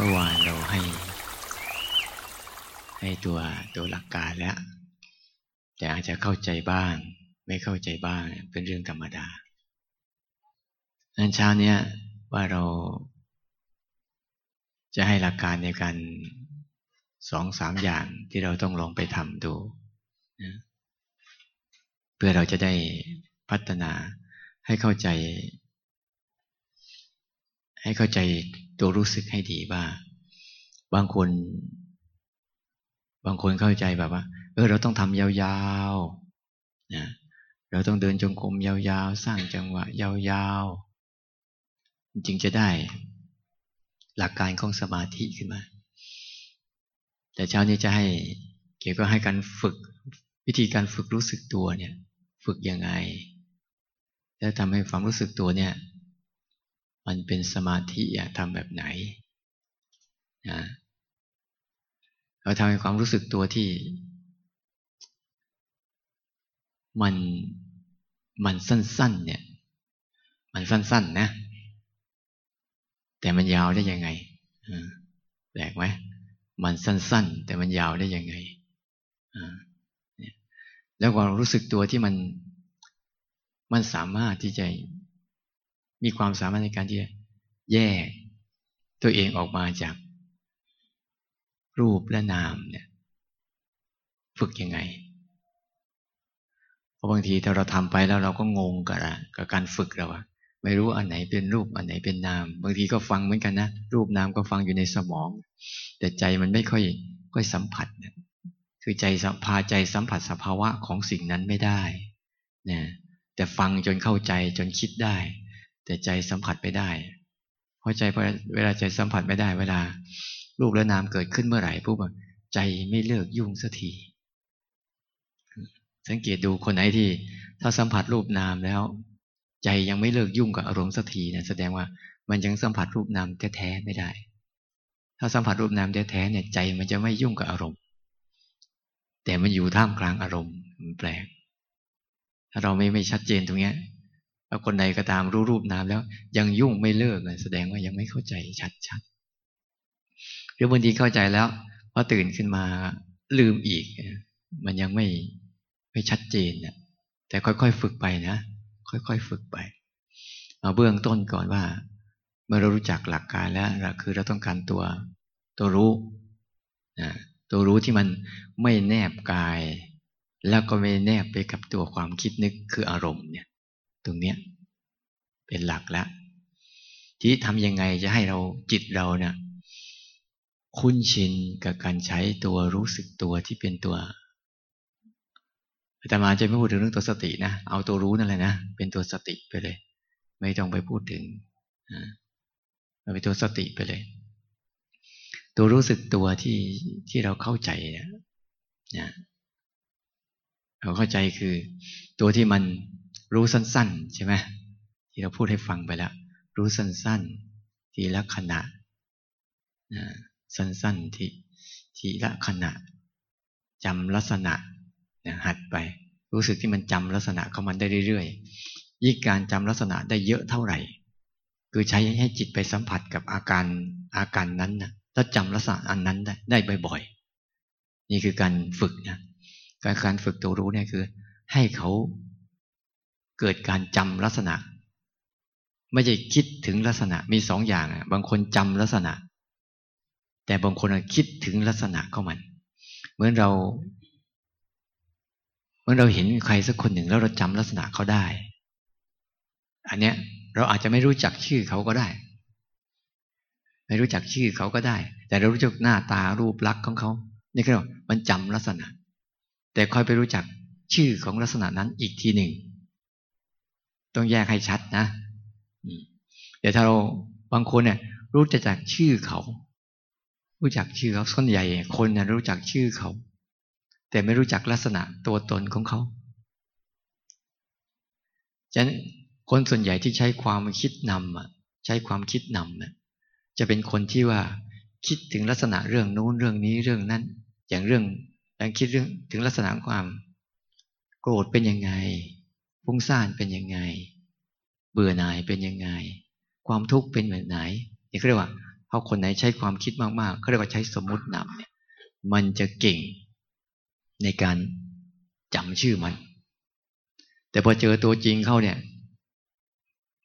เมื่อวานเราให้ ให้ตัวตัวหลักการแล้ว แต่อาจจะเข้าใจบ้าง ไม่เข้าใจบ้างเป็นเรื่องธรรมดานั้นเช้าเนี้ยว่าเราจะให้หลักการในการสองสามอย่างที่เราต้องลองไปทำดูนะเพื่อเราจะได้พัฒนาให้เข้าใจ ให้เข้าใจตัวรู้สึกให้ดีว่า บางคน บางคนเข้าใจแบบว่า เออ เราต้องทำยาวๆนะเราต้องเดินจงกรมยาวๆ สร้างจังหวะ ยาวๆ จึงจะได้หลักการของสมาธิขึ้นมา แต่เช้านี้จะให้ เกี่ยวก็ให้การฝึก วิธีการฝึกรู้สึกตัวเนี่ย ฝึกยังไง แล้วทำให้ความรู้สึกตัวเนี่ย มันเป็นสมาธิอะทำแบบไหนนะเราทำให้ความรู้สึกตัวที่ มันมันสั้น ๆ เนี่ย มันสั้น ๆ นะ แต่มันยาวได้ยังไงแปลกไหมมันสั้น ๆ แต่มันยาวได้ยังไงแล้วความรู้สึกตัวที่มันมันสามารถที่จะ มีความสามารถในการที่จะแยกตัวเองออกมาจาก รูปและนามเนี่ย ฝึกยังไงเพราะบางทีถ้าเราทำไปแล้วเราก็งงกับกับการฝึกเราอะไม่รู้อันไหนเป็นรูปอันไหนเป็นนาม บางทีก็ฟังเหมือนกันนะรูปนามก็ฟังอยู่ในสมอง แต่ใจมันไม่ค่อยค่อยสัมผัสนะคือใจพาใจสัมผัสสภาวะของสิ่งนั้นไม่ได้นะแต่ฟังจนเข้าใจจนคิดได้ แต่ใจสัมผัสไม่ได้ เพราะใจเวลาใจสัมผัสไม่ได้ เวลารูปและนามเกิดขึ้นเมื่อไหร่ปุ๊บใจไม่เลิกยุ่งสักที สังเกตดูคนไหนที่ ถ้าสัมผัสรูปนามแล้ว ใจยังไม่เลิกยุ่งกับอารมณ์สักทีเนี่ยแสดงว่ามันยังสัมผัสรูปนามแท้ๆไม่ได้ ถ้าสัมผัสรูปนามแท้ๆเนี่ยใจมันจะไม่ยุ่งกับอารมณ์ แต่มันอยู่ท่ามกลางอารมณ์มันแปลกถ้าเราไม่ไม่ชัดเจนตรงเนี้ย ถ้าคนใดก็ตามรู้รูปนามแล้ว ยังยุ่งไม่เลิกแสดงว่ายังไม่เข้าใจชัดๆหรือบางทีเข้าใจแล้วพอตื่นขึ้นมาลืมอีก มันยังไม่ไม่ชัดเจนนี่ยแต่ค่อยๆฝึกไปนะ ค่อยๆฝึกไปมาเบื้องต้นก่อนว่า เมื่อเรารู้จักหลักการแล้วคือเราต้องการตัวตัวรู้นะตัวรู้ที่มันไม่แนบกาย แล้วก็ไม่แนบไปกับตัวความคิดนึกคืออารมณ์เนี่ย ตรงเนี้ยเป็นหลักแล้วที่ทำยังไงจะให้เราจิตเราเนี่ยคุ้นชินกับการใช้ตัวรู้สึกตัวที่เป็นตัวอาตมาจะไม่พูดถึงเรื่องตัวสตินะ เอาตัวรู้นั่นแหละนะ เป็นตัวสติไปเลย ไม่ต้องไปพูดถึงเอาเป็นตัวสติไปเลย ตัวรู้สึกตัวที่ที่เราเข้าใจเนี่ยเราเข้าใจคือ ตัวที่มัน รู้สั้น ๆ ใช่ไหมที่เราพูดให้ฟังไปแล้ว รู้สั้น ๆ ทีละขณะสั้น ๆ ทีทีละขณะจำลักษณะหัดไป รู้สึกที่มันจำลักษณะของมันได้เรื่อยๆยิ่งการจำลักษณะได้เยอะเท่าไหร่ คือใช้ให้จิตไปสัมผัสกับอาการอาการนั้นนะแล้วจำลักษณะอันนั้นได้ได้บ่อย ๆ นี่คือการฝึกนะการการฝึกตัวรู้เนี่ยคือ ให้เขา เกิดการจำลักษณะ ไม่ใช่คิดถึงลักษณะมีสองอย่างบางคนจำลักษณะ แต่บางคนคิดถึงลักษณะของมันเหมือนเราเมื่อเราเห็นใครสักคนหนึ่งแล้วเราจำลักษณะเขาได้ อันเนี้ยเราอาจจะไม่รู้จักชื่อเขาก็ได้ ไม่รู้จักชื่อเขาก็ได้ แต่เรารู้จักหน้าตารูปลักษณ์ของเขานี่คือมันจำลักษณะ แต่คอยไปรู้จักชื่อของลักษณะนั้นอีกทีหนึ่ง ต้องแยกให้ชัดนะเดี๋ยวถ้าเราบางคนเนี่ยรู้จักจากชื่อเขา รู้จักชื่อเขาส่วนใหญ่ คนเนี่ยรู้จักชื่อเขา แต่ไม่รู้จักลักษณะตัวตนของเขาฉะนั้นคนส่วนใหญ่ที่ใช้ความคิดนำอะ ใช้ความคิดนำเนี่ยจะเป็นคนที่ว่าคิดถึงลักษณะเรื่องนู้นเรื่องนี้เรื่องนั้น อย่างเรื่องอย่างคิดเรื่องถึงลักษณะความ โกรธเป็นยังไง ฟุ้งซ่านเป็นยังไง เบื่อหน่ายเป็นยังไง ความทุกข์เป็นแบบไหนนี่เรียกว่าพราคนไหนใช้ความคิดมากๆเขาเรียกว่าใช้สมมุตินำเนี่ยมันจะเก่งในการจำชื่อมัน แต่พอเจอตัวจริงเข้าเนี่ย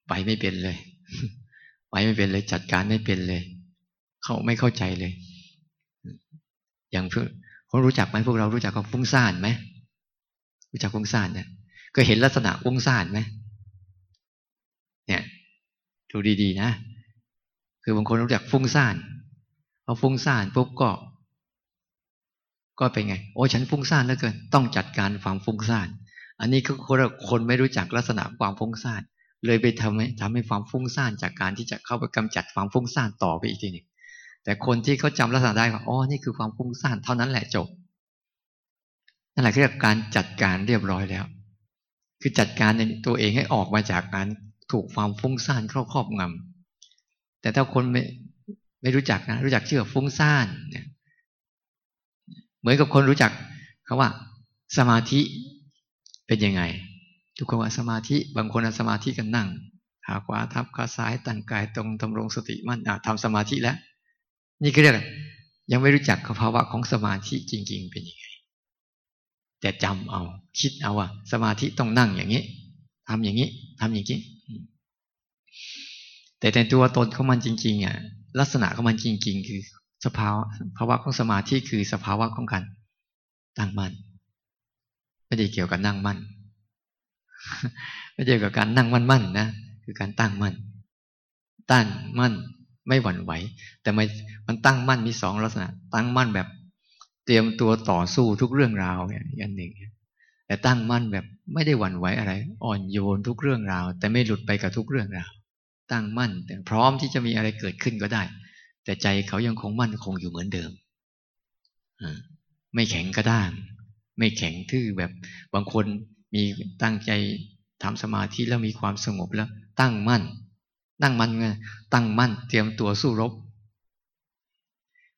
ไปไม่เป็นเลย ไปไม่เป็นเลยจัดการไม่เป็นเลย เขาไม่เข้าใจเลย อย่างเพื่อเขารู้จักไหมพวกเรารู้จักเขาฟุ้งซ่านไหมรู้จักฟุ้งซ่านเนี่ย ก็เห็นลักษณะฟุ้งซ่านไหมเนี่ย ดูดีๆนะ คือบางคนรู้จักฟุ้งซ่านพอฟุ้งซ่านปุ๊บก็ ก็เป็นไง โอ้ฉันฟุ้งซ่านแล้วเกิน ต้องจัดการความฟุ้งซ่าน อันนี้ก็คนคนไม่รู้จักลักษณะความฟุ้งซ่าน เลยไปทำให้ทำให้ความฟุ้งซ่านจากการที่จะเข้าไปกำจัดความฟุ้งซ่านต่อไปอีกทีหนึ่งแต่คนที่เขาจาลักษณะได้ว่าอ๋อนี่คือความฟุ้งซ่านเท่านั้นแหละจบนั่นแหละเรียกการจัดการเรียบร้อยแล้ว คือจัดการในตัวเองให้ออกมาจากการถูกความฟุ้งซ่านครอบครอบงำแต่ถ้าคนไม่ไม่รู้จักนะรู้จักเชื่อฟุ้งซ่านเนี่ยเหมือนกับคนรู้จักคาว่า สมาธิเป็นยังไง ทุกคนว่าสมาธิบางคนสมาธิกันนั่งขาขวาทับขาซ้ายตั้งกายตรงทำรงสติมั่นทำสมาธิแล้ว นี่ก็เรียกยังไม่รู้จักภาวะของสมาธิจริง ๆ เป็นยังไง แต่จำเอา คิดเอาว่าสมาธิต้องนั่งอย่างนี้ทำอย่างนี้ทำอย่างนี้ แต่ในตัวตนของมันจริง ๆ อะ ลักษณะของมันจริง ๆ คือสภาวะภาวะของสมาธิคือสภาวะของการตั้งมั่นไม่ได้เกี่ยวกับนั่งมั่นไม่เกี่ยวกับการนั่งมั่นมั่นนะคือการตั้งมั่นตั้งมั่นไม่หวั่นไหว แต่มันมันตั้งมั่นมีสองลักษณะ ตั้งมั่นแบบ เตรียมตัวต่อสู้ทุกเรื่องราวอย่างหนึ่ง แต่ตั้งมั่นแบบไม่ได้หวั่นไหวอะไร อ่อนโยนทุกเรื่องราว แต่ไม่หลุดไปกับทุกเรื่องราว ตั้งมั่น แต่พร้อมที่จะมีอะไรเกิดขึ้นก็ได้ แต่ใจเขายังคงมั่นคงอยู่เหมือนเดิมไม่แข็งกระด้าง ไม่แข็งทื่อแบบบางคนมีตั้งใจทำสมาธิแล้วมีความสงบแล้ว ตั้งมั่น ตั้งมั่นไงตั้งมั่น เตรียมตัวสู้รบ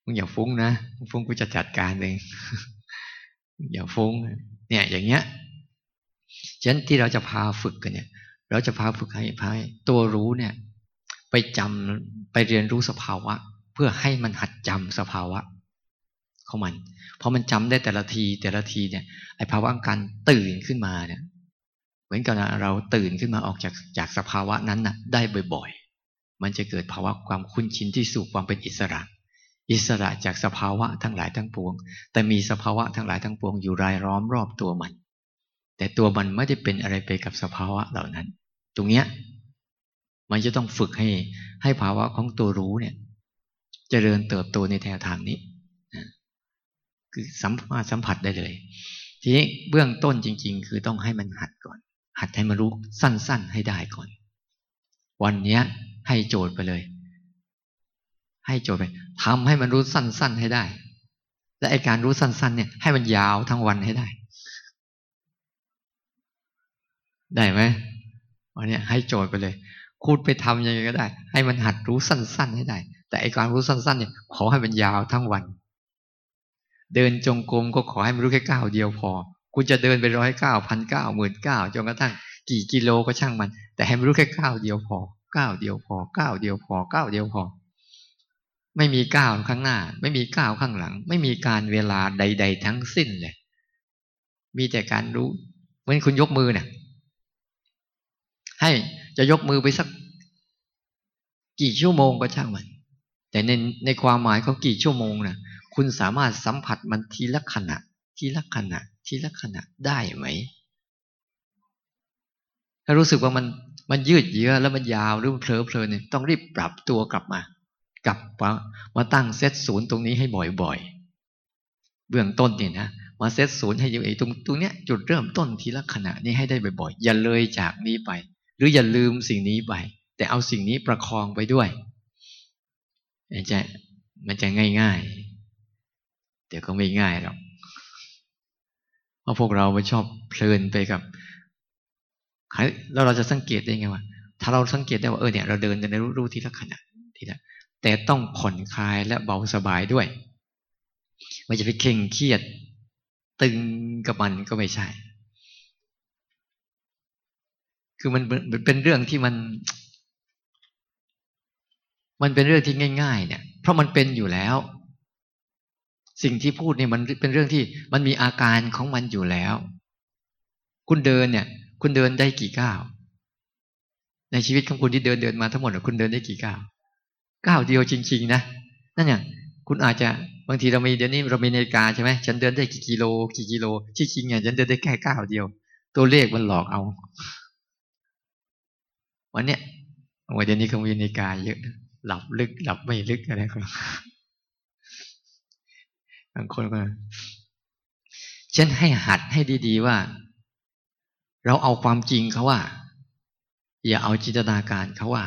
มึงอย่าฟุ้งนะฟุ้งกูจะจัดการเองอย่าฟุ้ง เนี่ย อย่างเงี้ยฉะนั้นที่เราจะพาฝึกกันเนี่ย เราจะพาฝึกให้พาตัวรู้เนี่ย ไปจำไปเรียนรู้สภาวะ เพื่อให้มันหัดจำสภาวะของมัน เพอมันจำได้แต่ละที แต่ละทีเนี่ยไอภาวะการตื่นขึ้นมาเนี่ย เหมือนกับเราตื่นขึ้นมาออกจากจากสภาวะนั้นน่ะ ได้บ่อย ๆ มันจะเกิดภาวะความคุ้นชินที่สู่ความเป็นอิสระ อิสระจากสภาวะทั้งหลายทั้งปวง แต่มีสภาวะทั้งหลายทั้งปวงอยู่รายล้อมรอบตัวมัน แต่ตัวมันไม่ได้เป็นอะไรไปกับสภาวะเหล่านั้น ตรงเนี้ยมันจะต้องฝึกให้ให้ภาวะของตัวรู้เนี่ยจเจริญเติบโตในแนวทางนี้คือสัมผัสสัมผัสได้เลย ทีนี้เบื้องต้นจริง ๆ คือต้องให้มันหัดก่อน หัดให้มันรู้สั้น ๆ ให้ได้ก่อน วันนี้ให้โจทย์ไปเลย ให้โจทย์ไปทำให้มันรู้สั้น ๆให้ได้ และไอการรู้สั้น ๆ เนี่ย ให้มันยาวทั้งวันให้ได้ ได้ไหมวันนี้ให้โจทย์ไปเลยคูดไปทำยังไงก็ได้ ให้มันหัดรู้สั้น ๆ ให้ได้ แต่ไอการรู้สั้น ๆ เนี่ย ขอให้มันยาวทั้งวัน เดินจงกรมก็ขอให้มันรู้แค่ก้าวเดียวพอ คุณจะเดินไปร้อยเก้าพันเก้าหมื่นเก้าจนกระทั่งกี่กิโลก็ช่างมัน แต่ให้มันรู้แค่ก้าวเดียวพอก้าวเดียวพอก้าวเดียวพอก้าวเดียวพอ ไม่มีก้าวข้างหน้า ไม่มีก้าวข้างหลัง ไม่มีการเวลาใด ๆ ทั้งสิ้นเลย มีแต่การรู้ เหมือนคุณยกมือเนี่ยให้จะยกมือไปสัก กี่ชั่วโมงก็ช่างมัน แต่ในในความหมายของกี่ชั่วโมงนะ่ะ คุณสามารถสัมผัสมันทีละขณะ ทีละขณะ ทีละขณะได้ไหม ถ้ารู้สึกว่ามันมันยืดเยื้อแล้วมันยาวหรือเพลอเพลินเนี่ยต้องรีบปรับตัวกลับมา กลับมามาตั้งเซตศูนย์ตรงนี้ให้บ่อยๆ เบื้องต้นเนี่ยนะมาเซตศูนย์ให้อยู่ไอ้ตรงตรงเนี้ยจุดเริ่มต้นทีละขณะนี้ให้ได้บ่อยๆ อย่าเลยจากนี้ไป หรืออย่าลืมสิ่งนี้ไป แต่เอาสิ่งนี้ประคองไปด้วยมันจะมันจะง่ายๆเดี๋ยวก็ไม่ง่ายหรอกเพราะพวกเราไปชอบเพลินไปกับแล้วเราจะสังเกตได้ไงว่าถ้าเราสังเกตได้ว่าเออเนี่ยเราเดินในรู้รู้ทีละขณะ แต่ต้องผ่อนคลายและเบาสบายด้วยไม่จะไปเข่งเครียด ตึงกับมันก็ไม่ใช่ คือมันเป็นเรื่องที่มัน มันเป็นเรื่องที่ง่าย ๆ เนี่ย เพราะมันเป็นอยู่แล้ว สิ่งที่พูดเนี่ยมันเป็นเรื่องที่มันมีอาการของมันอยู่แล้ว คุณเดินเนี่ย คุณเดินได้กี่ก้าวในชีวิตของคุณที่เดินเดินมาทั้งหมดคุณเดินได้กี่ก้าว ก้าวเดียวจริง ๆ นะนั่นอย่างคุณอาจจะบางทีเรามีเดี๋ยวนี้เรามีนาฬิกาใช่ไหมฉันเดินได้กี่กิโล กี่กิโลที่จริงเนี่ยฉันเดินได้แค่ก้าวเดียว ตัวเลขมันหลอกเอา วันเนี้ยวันเดี๋ยวนี้เขามีนาฬิกาเยอะหลับลึก หลับไม่ลึกอะไรก็บางคนก็ฉันให้หัดให้ดี ๆ ว่า เราเอาความจริงเขาว่า อย่าเอาจินตนาการเขาว่า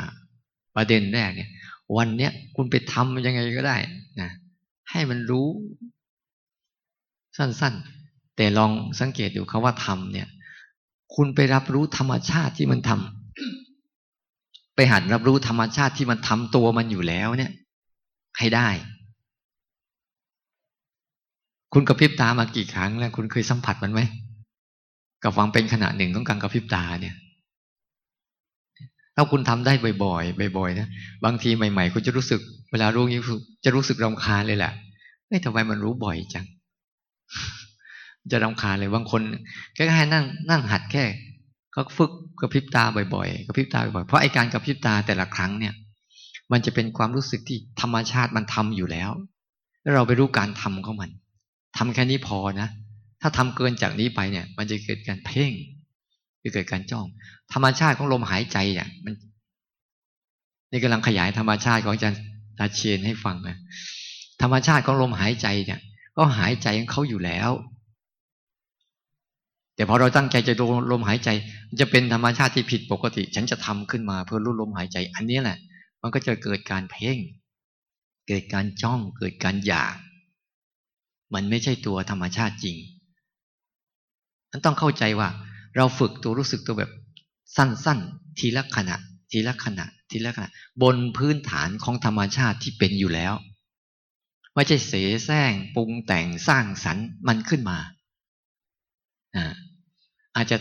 ประเด็นแรกเนี่ย วันเนี้ยคุณไปทำยังไงก็ได้นะให้มันรู้ สั้นๆ แต่ลองสังเกตดูเขาว่าทำเนี่ย คุณไปรับรู้ธรรมชาติที่มันทำไปหัดรับรู้ธรรมชาติที่มันทำตัวมันอยู่แล้วเนี่ย ให้ได้ คุณกระพริบตามากี่ครั้งแล้ว คุณเคยสัมผัสมันไหมกับฟังเป็นขณะหนึ่งของการกระพริบตาเนี่ย ถ้าคุณทำได้บ่อยๆบ่อยๆนะบางทีใหม่ๆ คุณจะรู้สึก เวลารู้นี้จะรู้สึกรำคาญเลยแหละเฮ้ยทำไมมันรู้บ่อยจัง จะรำคาญเลยบางคนแค่ให้นั่ง นั่งหัดแค่เขาฝึกกระพริบตาบ่อยๆกระพริบตาบ่อยๆเพราะไอการกระพริบตาแต่ละครั้งเนี่ย มันจะเป็นความรู้สึกที่ธรรมชาติมันทำอยู่แล้ว แล้วเราไปรู้การทำของมันทำแค่นี้พอนะถ้าทำเกินจากนี้ไปเนี่ย มันจะเกิดการเพ่ง จะเกิดการจ้อง ธรรมชาติของลมหายใจเนี่ยมันนี่กำลังขยายธรรมชาติของอาจารย์ตาเชนให้ฟังนะธรรมชาติของลมหายใจเนี่ย ก็หายใจของเขาอยู่แล้ว แต่พอเราตั้งใจจะดูลมหายใจจะเป็นธรรมชาติที่ผิดปกติ ฉันจะทำขึ้นมาเพื่อรู้ลมหายใจ อันนี้แหละ มันก็จะเกิดการเพ่ง เกิดการจ้อง เกิดการอยาก มันไม่ใช่ตัวธรรมชาติจริงนั้นต้องเข้าใจว่า เราฝึกตัวรู้สึกตัวแบบสั้นๆ ทีละขณะ ทีละขณะ ทีละขณะ บนพื้นฐานของธรรมชาติที่เป็นอยู่แล้ว ไม่ใช่เสแสร้งปรุงแต่งสร้างสรรค์มันขึ้นมาอาจจะ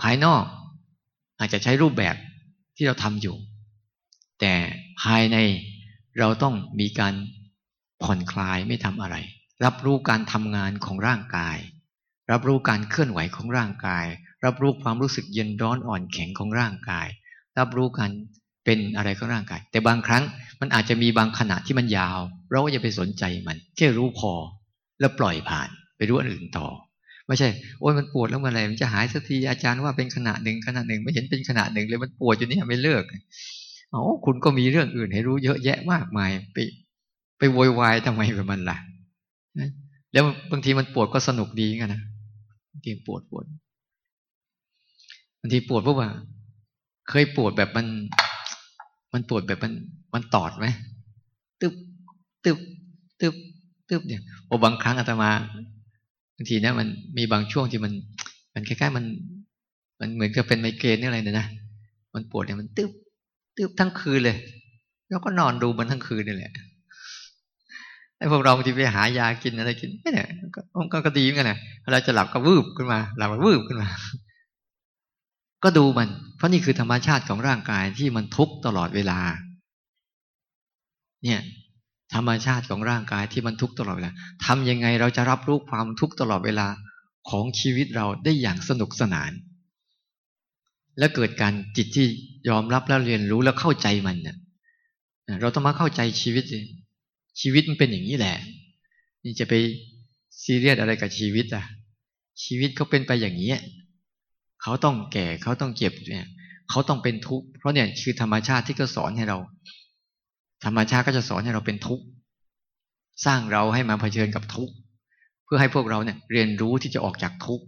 ภายนอก อาจจะใช้รูปแบบที่เราทำอยู่ แต่ภายในเราต้องมีการผ่อนคลายไม่ทำอะไร รับรู้การทำงานของร่างกาย รับรู้การเคลื่อนไหวของร่างกาย รับรู้ความรู้สึกเย็นร้อนอ่อนแข็งของร่างกาย รับรู้การเป็นอะไรของร่างกาย แต่บางครั้งมันอาจจะมีบางขณะที่มันยาว เราก็จะไปสนใจมัน แค่รู้พอ แล้วปล่อยผ่านไปรู้อันอื่นต่อ ไม่ใช่โอ้ยมันปวดแล้วเมื่อไหร่มันจะหายสักทีอาจารย์ว่าเป็นขณะหนึ่งขณะหนึ่งไม่เห็นเป็นขณะหนึ่งเลยมันปวดอยู่นี่ไม่เลิกอ๋อคุณก็มีเรื่องอื่นให้รู้เยอะแยะมากมายไป ไปโวยวายทำไมกับมันล่ะแล้วบางทีมันปวดก็สนุกดีกันนะ บางทีปวดปวดบางทีปวดเพราะว่า เคยปวดแบบมัน มันปวดแบบมัน มันตอดไหมตึบตึบตึบตึบเนี่ยโอบางครั้งอาตมาบางทีนะมันมีบางช่วงที่มัน มันคล้ายๆมัน มันเหมือนกับเป็นไมเกรนนี่อะไรเนี่ยนะมันปวดเนี่ยมันตึบตึบทั้งคืนเลย แล้วก็นอนดูมันทั้งคืนนี่แหละ ไอ้พวกเราบางทีไปหายากินอะไรกินไม่เนี่ยก็ก็ดีเหมือนกันนะเราจะหลับก็วืบขึ้นมา หลับก็วืบขึ้นมา ก็ดูมัน เพราะนี่คือธรรมชาติของร่างกายที่มันทุกข์ตลอดเวลา เนี่ย ธรรมชาติของร่างกายที่มันทุกข์ตลอดเวลาทำยังไงเราจะรับรู้ความทุกข์ตลอดเวลาของชีวิตเราได้อย่างสนุกสนาน และเกิดการจิตที่ยอมรับแล้วเรียนรู้แล้วเข้าใจมันเนี่ยเราต้องมาเข้าใจชีวิต ชีวิตมันเป็นอย่างนี้แหละ นี่จะไปซีเรียสอะไรกับชีวิตอะ ชีวิตเขาเป็นไปอย่างนี้เขาต้องแก่เขาต้องเจ็บเนี่ยเขาต้องเป็นทุกข์เพราะเนี่ยคือธรรมชาติที่ก็สอนให้เรา ธรรมชาติก็จะสอนให้เราเป็นทุกข์สร้างเราให้มาเผชิญกับทุกข์เพื่อให้พวกเราเนี่ยเรียนรู้ที่จะออกจากทุกข์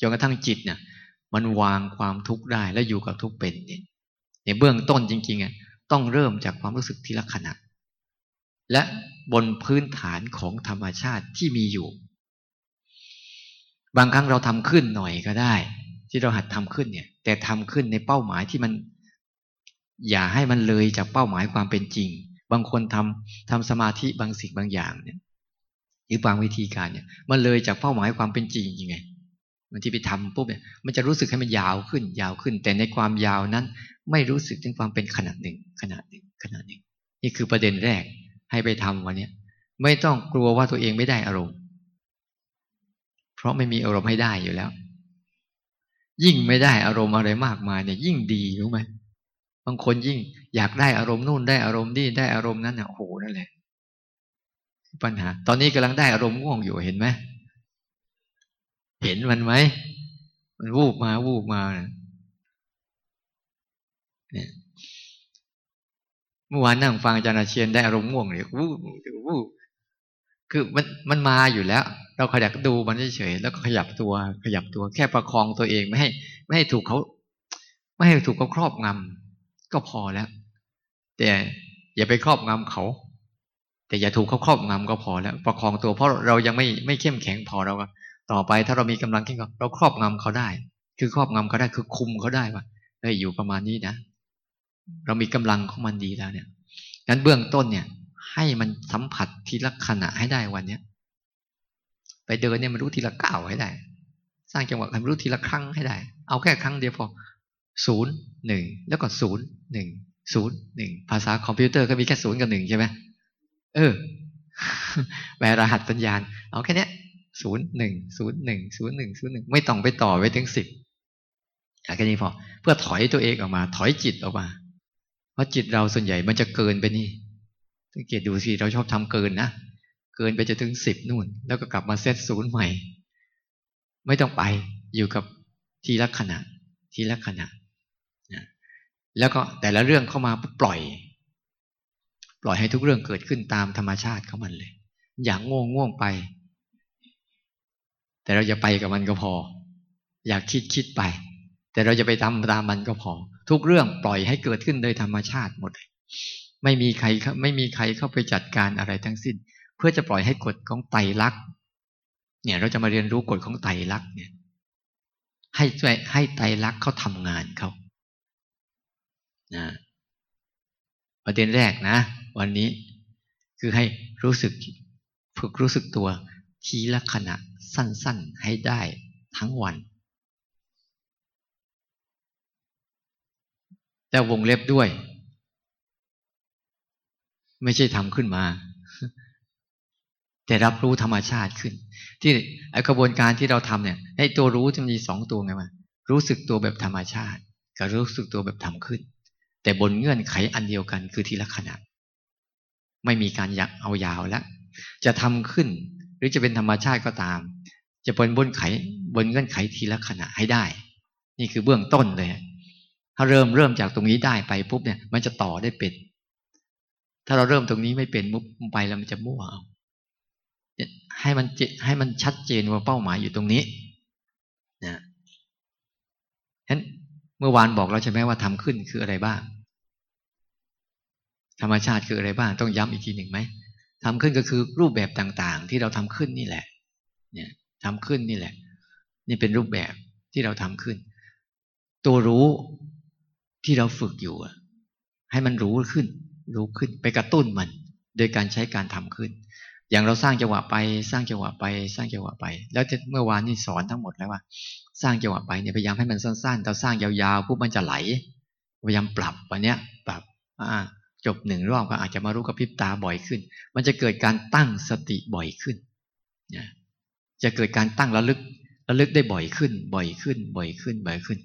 จนกระทั่งจิตเนี่ย มันวางความทุกข์ได้แล้วอยู่กับทุกข์เป็นเนี่ยในเบื้องต้นจริงๆอะต้องเริ่มจากความรู้สึกทีละขณะ และบนพื้นฐานของธรรมชาติที่มีอยู่ บางครั้งเราทำขึ้นหน่อยก็ได้ ที่เราหัดทำขึ้นเนี่ย แต่ทำขึ้นในเป้าหมายที่มัน อย่าให้มันเลยจากเป้าหมายความเป็นจริง บางคนทำทำสมาธิบางสิ่งบางอย่างเนี่ยหรือบางวิธีการเนี่ย มันเลยจากเป้าหมายความเป็นจริงยังไงมันที่ไปทำปุ๊บเนี่ยมันจะรู้สึกให้มันยาวขึ้น ยาวขึ้น แต่ในความยาวนั้น ไม่รู้สึกถึงความเป็นขนาดหนึ่งขนาดหนึ่งขนาดหนึ่ง นี่คือประเด็นแรก ให้ไปทำวันนี้ไม่ต้องกลัวว่าตัวเองไม่ได้อารมณ์ เพราะไม่มีอารมณ์ให้ได้อยู่แล้ว ยิ่งไม่ได้อารมณ์อะไรมากมายเนี่ยยิ่งดีรู้ไหมบางคนยิ่งอยากได้อารมณ์นู่นได้อารมณ์นี่ได้อารมณ์นั้นเนี่ยโอ้โหนั่นแหละปัญหา ตอนนี้กำลังได้อารมณ์ง่วงอยู่เห็นไหมเห็นมันไหมมันวูบมาวูบมาเนี่ย เมื่อวานนั่งฟังอาจารย์เชียนได้อารมณ์ง่วงเลยวูบวูบคือมันมันมาอยู่แล้ว เราขยับดูมันเฉยๆแล้วก็ขยับตัว ขยับตัวแค่ประคองตัวเองไม่ให้ ไม่ให้ถูกเขาไม่ให้ถูกเขาครอบงำก็พอแล้ว แต่อย่าไปครอบงำเขา แต่อย่าถูกเขาครอบงำก็พอแล้ว ประคองตัวเพราะเรายังไม่ไม่เข้มแข็งพอเราก็ต่อไปถ้าเรามีกำลังแข็งเราครอบงำเขาได้ คือครอบงำเขาได้คือคุมเขาได้ว่าเฮ้ยอยู่ประมาณนี้นะ เรามีกำลังของมันดีแล้วเนี่ยงั้นเบื้องต้นเนี่ย ให้มันสัมผัสทีละขณะให้ได้วันเนี้ยไปเดินเนี่ยมันรู้ทีละก้าวให้ได้ สร้างจังหวะให้มันรู้ทีละครั้งให้ได้ เอาแค่ครั้งเดียวพอศูนย์หนึ่งแล้วก็ศูนย์หนึ่งศูนย์หนึ่งภาษาคอมพิวเตอร์ก็มีแค่ศูนย์กับหนึ่งใช่ไหมเออแปลรหัสสัญญาณเอาแค่นี้ศูนย์หนึ่งศูนย์หนึ่งศูนย์หนึ่งศูนย์หนึ่งไม่ต้องไปต่อไปถึงสิบแค่นี้พอ เพื่อถอยตัวเองออกมา ถอยจิตออกมา เพราะจิตเราส่วนใหญ่มันจะเกินไปนี่สังเกตดูสิเราชอบทำเกินนะเกินไปจะถึงสิบนู่น แล้วก็กลับมาเซตศูนย์ใหม่ ไม่ต้องไปอยู่กับทีละขณะ ทีละขณะนะแล้วก็แต่ละเรื่องเข้ามาปล่อย ปล่อยให้ทุกเรื่องเกิดขึ้นตามธรรมชาติของมันเลย อย่างง่วงง่วงไป แต่เราจะไปกับมันก็พอ อยากคิดคิดไป แต่เราจะไปทำตามมันก็พอ ทุกเรื่องปล่อยให้เกิดขึ้นโดยธรรมชาติหมด ไม่มีใครไม่มีใครเข้าไปจัดการอะไรทั้งสิ้น เพื่อจะปล่อยให้กฎของไตรลักษณ์เนี่ยเราจะมาเรียนรู้กฎของไตรลักษณ์เนี่ยให้ช่วยให้ไตรลักษณ์เขาทำงานเขานะประเด็นแรกนะ วันนี้คือให้รู้สึกฝึกรู้สึกตัวทีละขณะสั้นๆให้ได้ทั้งวัน แล้ววงเล็บด้วย ไม่ใช่ทำขึ้นมา แต่รับรู้ธรรมชาติขึ้น ที่กระบวนการที่เราทำเนี่ยให้ตัวรู้จะมีสองตัวไงมารู้สึกตัวแบบธรรมชาติ กับรู้สึกตัวแบบทำขึ้น แต่บนเงื่อนไขอันเดียวกันคือทีละขณะไม่มีการยักเอายาวแล้วจะทำขึ้น หรือจะเป็นธรรมชาติก็ตาม จะบนบนไขบนเงื่อนไขทีละขณะให้ได้ นี่คือเบื้องต้นเลย ถ้าเริ่มเริ่มจากตรงนี้ได้ไปปุ๊บเนี่ย มันจะต่อได้เป็น ถ้าเราเริ่มตรงนี้ไม่เป็นมุบไปแล้วมันจะมั่วเอาให้มันให้มันชัดเจนว่าเป้าหมายอยู่ตรงนี้นะฉะนั้นเมื่อวานบอกเราใช่ไหมว่าทำขึ้นคืออะไรบ้าง ธรรมชาติคืออะไรบ้าง ต้องย้ำอีกทีหนึ่งไหมทำขึ้นก็คือรูปแบบต่างๆ ที่เราทำขึ้นนี่แหละ เนี่ยทำขึ้นนี่แหละ นี่เป็นรูปแบบที่เราทำขึ้น ตัวรู้ ที่เราฝึกอยู่ให้มันรู้ขึ้น รู้ขึ้นไปกระตุ้นมัน โดยการใช้การทำขึ้น อย่างเราสร้างจังหวะไป สร้างจังหวะไป สร้างจังหวะไป แล้วเมื่อวานนี้สอนทั้งหมดแล้วว่า สร้างจังหวะไปเนี่ยพยายามให้มันสั้นๆเราสร้างยาวๆปุ๊บมันจะไหล พยายามปรับวันเนี้ยปรับอ่าจบหนึ่งรอบก็อาจจะมารู้กับพิบตาบ่อยขึ้น มันจะเกิดการตั้งสติบ่อยขึ้นนะจะเกิดการตั้งระลึกระลึกได้บ่อยขึ้น บ่อยขึ้น บ่อยขึ้น บ่อยขึ้น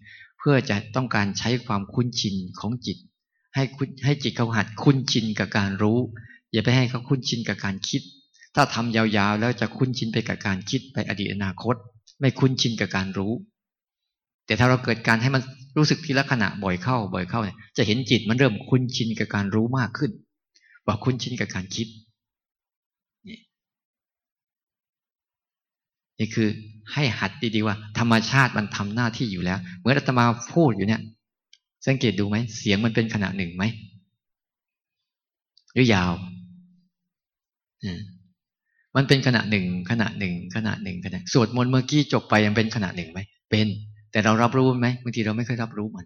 เพื่อจะต้องการใช้ความคุ้นชินของจิต ให้ให้จิตเขาหัดคุ้นชินกับการรู้ อย่าไปให้เขาคุ้นชินกับการคิด ถ้าทำยาวๆ แล้วจะคุ้นชินไปกับการคิดไปอดีตอนาคต ไม่คุ้นชินกับการรู้ แต่ถ้าเราเกิดการให้มันรู้สึกทีละขณะบ่อยเข้า บ่อยเข้าเนี่ยจะเห็นจิตมันเริ่มคุ้นชินกับการรู้มากขึ้นกว่าคุ้นชินกับการคิดนี่คือ ให้หัดดีๆว่า ธรรมชาติมันทำหน้าที่อยู่แล้ว เหมือนอาตมาพูดอยู่เนี่ย สังเกตดูไหมเสียงมันเป็นขณะหนึ่งไหมหรือยาวมันเป็นขณะหนึ่งขณะหนึ่งขณะหนึ่งขณะสวดมนต์เมื่อกี้จบไปยังเป็นขณะหนึ่งไหมเป็น แต่เรารับรู้ไหมบางทีเราไม่เคยรับรู้มัน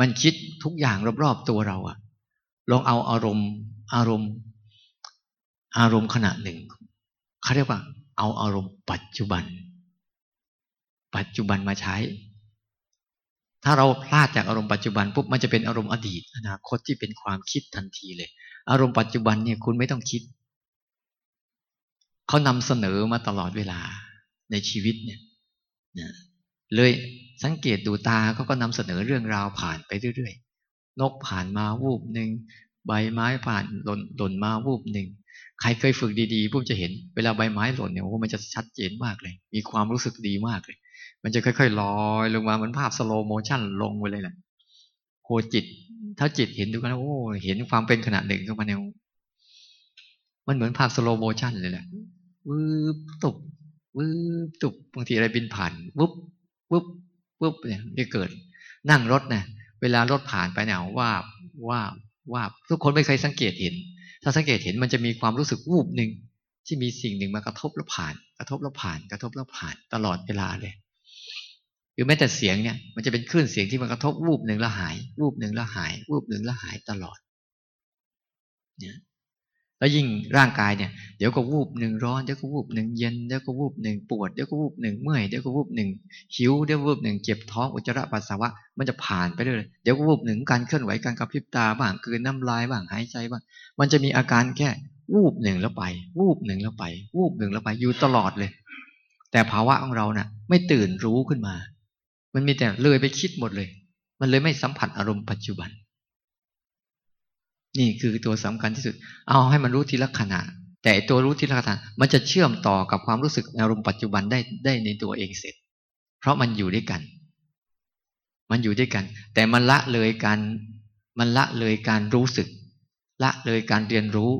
มันคิดทุกอย่างรอบๆตัวเราอะลองเอาอารมณ์ อารมณ์ อารมณ์ขณะหนึ่งเขาเรียกว่า เอาอารมณ์ปัจจุบัน ปัจจุบันมาใช้ ถ้าเราพลาดจากอารมณ์ปัจจุบันปุ๊บมันจะเป็นอารมณ์อดีต อนาคตที่เป็นความคิดทันทีเลย อารมณ์ปัจจุบันเนี่ยคุณไม่ต้องคิดเขานำเสนอมาตลอดเวลาในชีวิตเนี่ยนะเลยสังเกตดูตาเขาก็นำเสนอเรื่องราวผ่านไปเรื่อยๆ นกผ่านมาวูบหนึ่งใบไม้ผ่านหล่นหล่นมาวูบหนึ่งใครเคยฝึกดีๆพวกจะเห็น เวลาใบไม้หล่นเนี่ยโอ้มันจะชัดเจนมากเลย มีความรู้สึกดีมากเลย มันจะค่อยๆลอยลงมาเหมือนภาพ slow motion ลงไปเลยแหละโคจิต ถ้าจิตเห็นดูกันโอ้เห็นความเป็นขณะหนึ่งเข้ามาเนี่ยมันเหมือนภาพ slow motion เลยแหละวืบตุบวืบตุบบางทีอะไรบินผ่านวุบวุบวุบเนี่ยจะเกิด นั่งรถเนี่ยเวลารถผ่านไปเนี่ยว่าว่าว่าทุกคนไม่เคยสังเกตเห็น ถ้าสังเกตเห็นมันจะมีความรู้สึกวูบหนึ่งที่มีสิ่งหนึ่งมากระทบแล้วผ่าน กระทบแล้วผ่าน กระทบแล้วผ่านตลอดเวลาเลย รือแม้แต่เสียงเนี่ย มันจะเป็นคลื่นเสียงที่มันกระทบวูบหนึ่งแล้วหายวูบหนึ่งแล้วหายวูบหนึ่งแล้วหายตลอดเนี่ยแล้วยิ่งร่างกายเนี่ยเดี๋ยวก็วูบหนึ่งร้อนเดี๋ยวก็วูบหนึ่งเย็นเดี๋ยวก็วูบหนึ่งปวดเดี๋ยวก็วูบหนึ่งเมื่อยเดี๋ยวก็วูบหนึ่งหิวเดี๋ยววูบหนึ่งเจ็บท้องอุจจาระปัสสาวะมันจะผ่านไปเรื่อยเดี๋ยวก็วูบหนึ่งการเคลื่อนไหวการกระพริบตาบ้างคืนน้ำลายบ้างหายใจบ้างมันจะมีอาการแค่วูบหนึ่งแล้วไป วูบหนึ่งแล้วไป วูบหนึ่งแล้วไปอยู่ตลอดเลย แต่ภาวะของเราเนะ่ะไม่ตื่นรู้ขึ้นมา มันมีแต่เลยไปคิดหมดเลย มันเลยไม่สัมผัสอารมณ์ปัจจุบัน นี่คือตัวสำคัญที่สุด เอาให้มันรู้ทีละขณะ แต่ตัวรู้ทีละขณะมันจะเชื่อมต่อกับความรู้สึกอารมณ์ปัจจุบันได้ได้ในตัวเองเสร็จ เพราะมันอยู่ด้วยกัน มันอยู่ด้วยกัน แต่มันละเลยการมันละเลยการรู้สึก ละเลยการเรียนรู้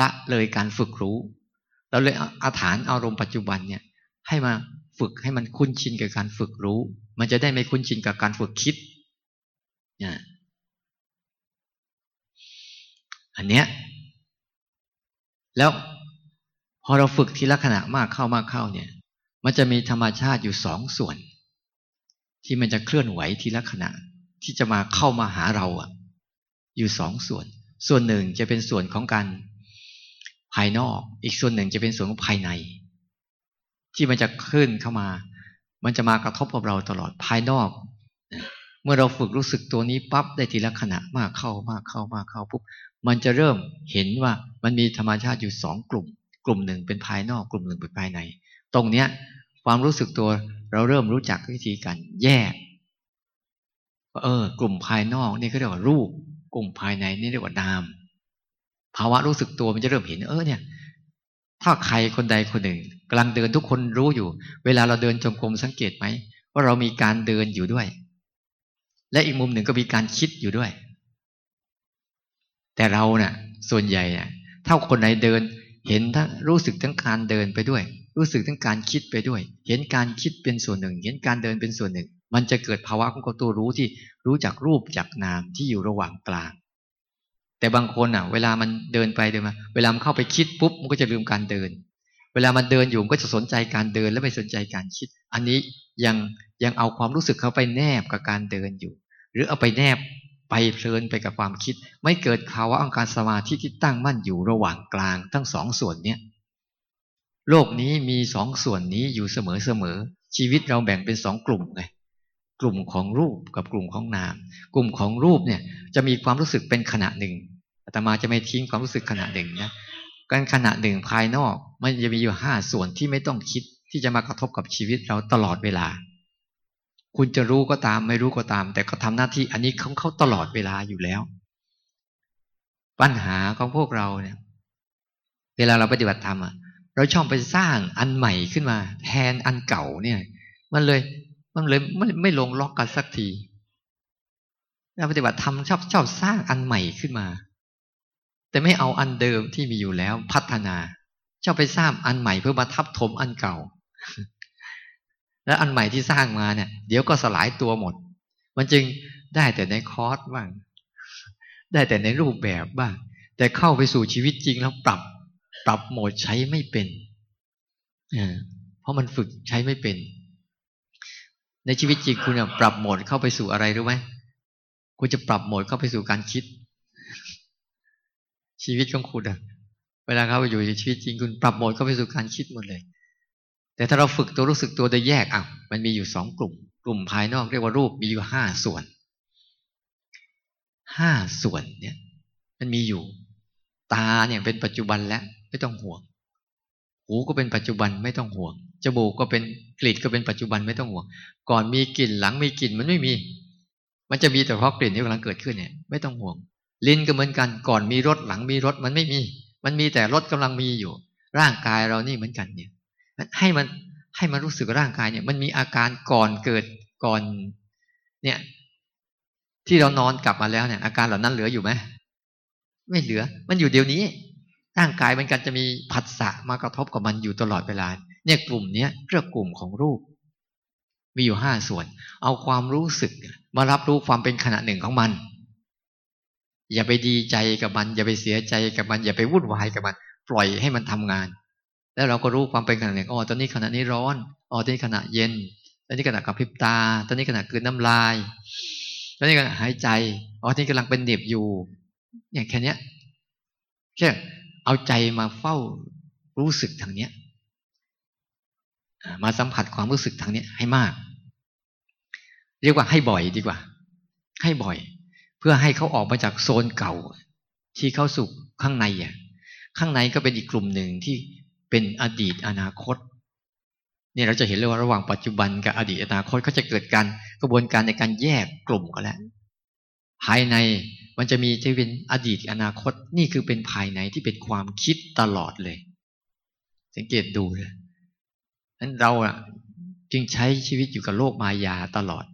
ละเลยการฝึกรู้เราเลยอาฐานอารมณ์ปัจจุบันเนี่ย ให้มา ฝึกให้มันคุ้นชินกับการฝึกรู้ มันจะได้ไม่คุ้นชินกับการฝึกคิดเนี่ยอันเนี้ยแล้วพอเราฝึกทีละขณะมากเข้ามากเข้าเนี่ย มันจะมีธรรมชาติอยู่สองส่วน ที่มันจะเคลื่อนไหวทีละขณะที่จะมาเข้ามาหาเราอะ อยู่สองส่วน ส่วนหนึ่งจะเป็นส่วนของการภายนอก อีกส่วนหนึ่งจะเป็นส่วนของภายใน ที่มันจะขึ้นเข้ามา มันจะมากระทบกับเราตลอดภายนอก เมื่อเราฝึกรู้สึกตัวนี้ปั๊บได้ทีละขณะมากเข้ามากเข้ามากเข้าปุ๊บมันจะเริ่มเห็นว่ามันมีธรรมชาติอยู่สองกลุ่ม กลุ่มหนึ่งเป็นภายนอก กลุ่มหนึ่งเป็นภายใน ตรงเนี้ย ความรู้สึกตัวเราเริ่มรู้จักวิธีการแยกเออ กลุ่มภายนอกนี่เขาเรียกว่ารูป กลุ่มภายในนี่เรียกว่านาม ภาวะรู้สึกตัวมันจะเริ่มเห็นเออเนี่ย ถ้าใครคนใดคนหนึ่งกำลังเดินทุกคนรู้อยู่ เวลาเราเดินจงกรมสังเกตไหมว่าเรามีการเดินอยู่ด้วย และอีกมุมหนึ่งก็มีการคิดอยู่ด้วย แต่เราเนะ่ะ ส่วนใหญ่เนี่ยถ้าคนไหนเดิน เห็นทั้งรู้สึกทั้งการเดินไปด้วย รู้สึกทั้งการคิดไปด้วย เห็นการคิดเป็นส่วนหนึ่ง เห็นการเดินเป็นส่วนหนึ่ง มันจะเกิดภาวะของตัวรู้ที่รู้จักรูปจากนามที่อยู่ระหว่างกลาง แต่บางคนอะ เวลามันเดินไปเดินมา เวลามันเข้าไปคิดปุ๊บมันก็จะลืมการเดิน เวลามันเดินอยู่มันก็จะสนใจการเดินและไม่สนใจการคิด อันนี้ยังยังเอาความรู้สึกเข้าไปแนบกับการเดินอยู่ หรือเอาไปแนบไปเพลินไปกับความคิด ไม่เกิดภาวะองการสมาธิที่ตั้งมั่นอยู่ระหว่างกลางทั้งสองส่วนเนี้ยโลกนี้มีสองส่วนนี้อยู่เสมอเสมอชีวิตเราแบ่งเป็นสองกลุ่มไงกลุ่มของรูปกับกลุ่มของนาม กลุ่มของรูปเนี่ยจะมีความรู้สึกเป็นขณะหนึ่ง อาตมาจะไม่ทิ้งความรู้สึกขณะหนึ่งนะการขณะหนึ่งภายนอก มันจะมีอยู่ห้าส่วนที่ไม่ต้องคิดที่จะมากระทบกับชีวิตเราตลอดเวลา คุณจะรู้ก็ตามไม่รู้ก็ตาม แต่ก็ทำหน้าที่อันนี้ของเขาตลอดเวลาอยู่แล้ว ปัญหาของพวกเราเนี่ย เวลาเราปฏิบัติธรรมอะเราชอบไปสร้างอันใหม่ขึ้นมา แทนอันเก่าเนี่ย มันเลยมันเลยไม่ไม่ลงล็อกกันสักทีเราปฏิบัติธรรมชอบชอบสร้างอันใหม่ขึ้นมา แต่ไม่เอาอันเดิมที่มีอยู่แล้วพัฒนาชอบไปสร้างอันใหม่เพื่อมาทับถมอันเก่า แล้วอันใหม่ที่สร้างมาเนี่ย เดี๋ยวก็สลายตัวหมด มันจึงได้แต่ในคอร์สบ้าง ได้แต่ในรูปแบบบ้าง แต่เข้าไปสู่ชีวิตจริงแล้วปรับ ปรับโหมดใช้ไม่เป็นเพราะมันฝึกใช้ไม่เป็น ในชีวิตจริงคุณปรับโหมดเข้าไปสู่อะไรรู้ไหมคุณจะปรับโหมดเข้าไปสู่การคิด ชีวิตของคุณอะเวลาเขาไปอยู่ในชีวิตจริงคุณปรับโหมดเข้าไปสู่การคิดหมดเลย แต่ถ้าเราฝึกตัวรู้สึกตัวโดยแยกอะมันมีอยู่สองกลุ่ม กลุ่มภายนอกเรียกว่ารูปมีอยู่ห้าส่วนห้าส่วนเนี่ย มันมีอยู่ ตาเนี่ยเป็นปัจจุบันแล้วไม่ต้องห่วง หูก็เป็นปัจจุบันไม่ต้องห่วงจมูกก็เป็นกลิ่นก็เป็นปัจจุบันไม่ต้องห่วง ก่อนมีกลิ่นหลังมีกลิ่นมันไม่มี มันจะมีแต่เพราะกลิ่นที่กำลังเกิดขึ้นเนี่ย ไม่ต้องห่วง ลิ้นก็เหมือนกันก่อนมีรสหลังมีรสมันไม่มี มันมีแต่รสกำลังมีอยู่ ร่างกายเรานี่เหมือนกันเนี่ยให้มันให้มันรู้สึกร่างกายเนี่ย มันมีอาการก่อนเกิดก่อน เนี่ย ที่เรานอนกลับมาแล้วเนี่ย อาการเหล่านั้นเหลืออยู่ไหมไม่เหลือ มันอยู่เดี๋ยวนี้ ร่างกายมันกันจะมีผัสสะมากระทบกับมันอยู่ตลอดเวลาเนี่ยกลุ่มเนี้ยเรียกกลุ่มของรูป มีอยู่ห้าส่วน เอาความรู้สึก มารับรู้ความเป็นขณะหนึ่งของมัน อย่าไปดีใจกับมัน อย่าไปเสียใจกับมัน อย่าไปวุ่นวายกับมัน ปล่อยให้มันทำงาน แล้วเราก็รู้ความเป็นขณะหนึ่งอ๋อตอนนี้ขณะนี้ร้อนอ๋อตอนนี้ขณะเย็นตอนนี้ขณะกับพริบตา ตอนนี้ขณะกืนน้ำลายตอนนี้ขณะหายใจอ๋อตอนนี้กำลังเป็นเด็บอยู่ อย่างแค่นี้แค่เอาใจมาเฝ้ารู้สึกทางเนี้ยมาสัมผัสความรู้สึกทางนี้ให้มาก เรียกว่าให้บ่อยดีกว่า ให้บ่อย พื่อให้เขาออกมาจากโซนเก่า ที่เข้าสู่ข้างในอะข้างในก็เป็นอีกกลุ่มหนึ่งที่เป็นอดีตอนาคตเนี่ยเราจะเห็นเลยว่าระหว่างปัจจุบันกับอดีตอนาคตก็จะเกิดการกระบวนการในการแยกกลุ่มกันแล้ว ภายในมันจะมีจะเป็นอดีตอนาคต นี่คือเป็นภายในที่เป็นความคิดตลอดเลย สังเกตดูเลยนั้นเราอะจึงใช้ชีวิตอยู่กับโลกมายาตลอด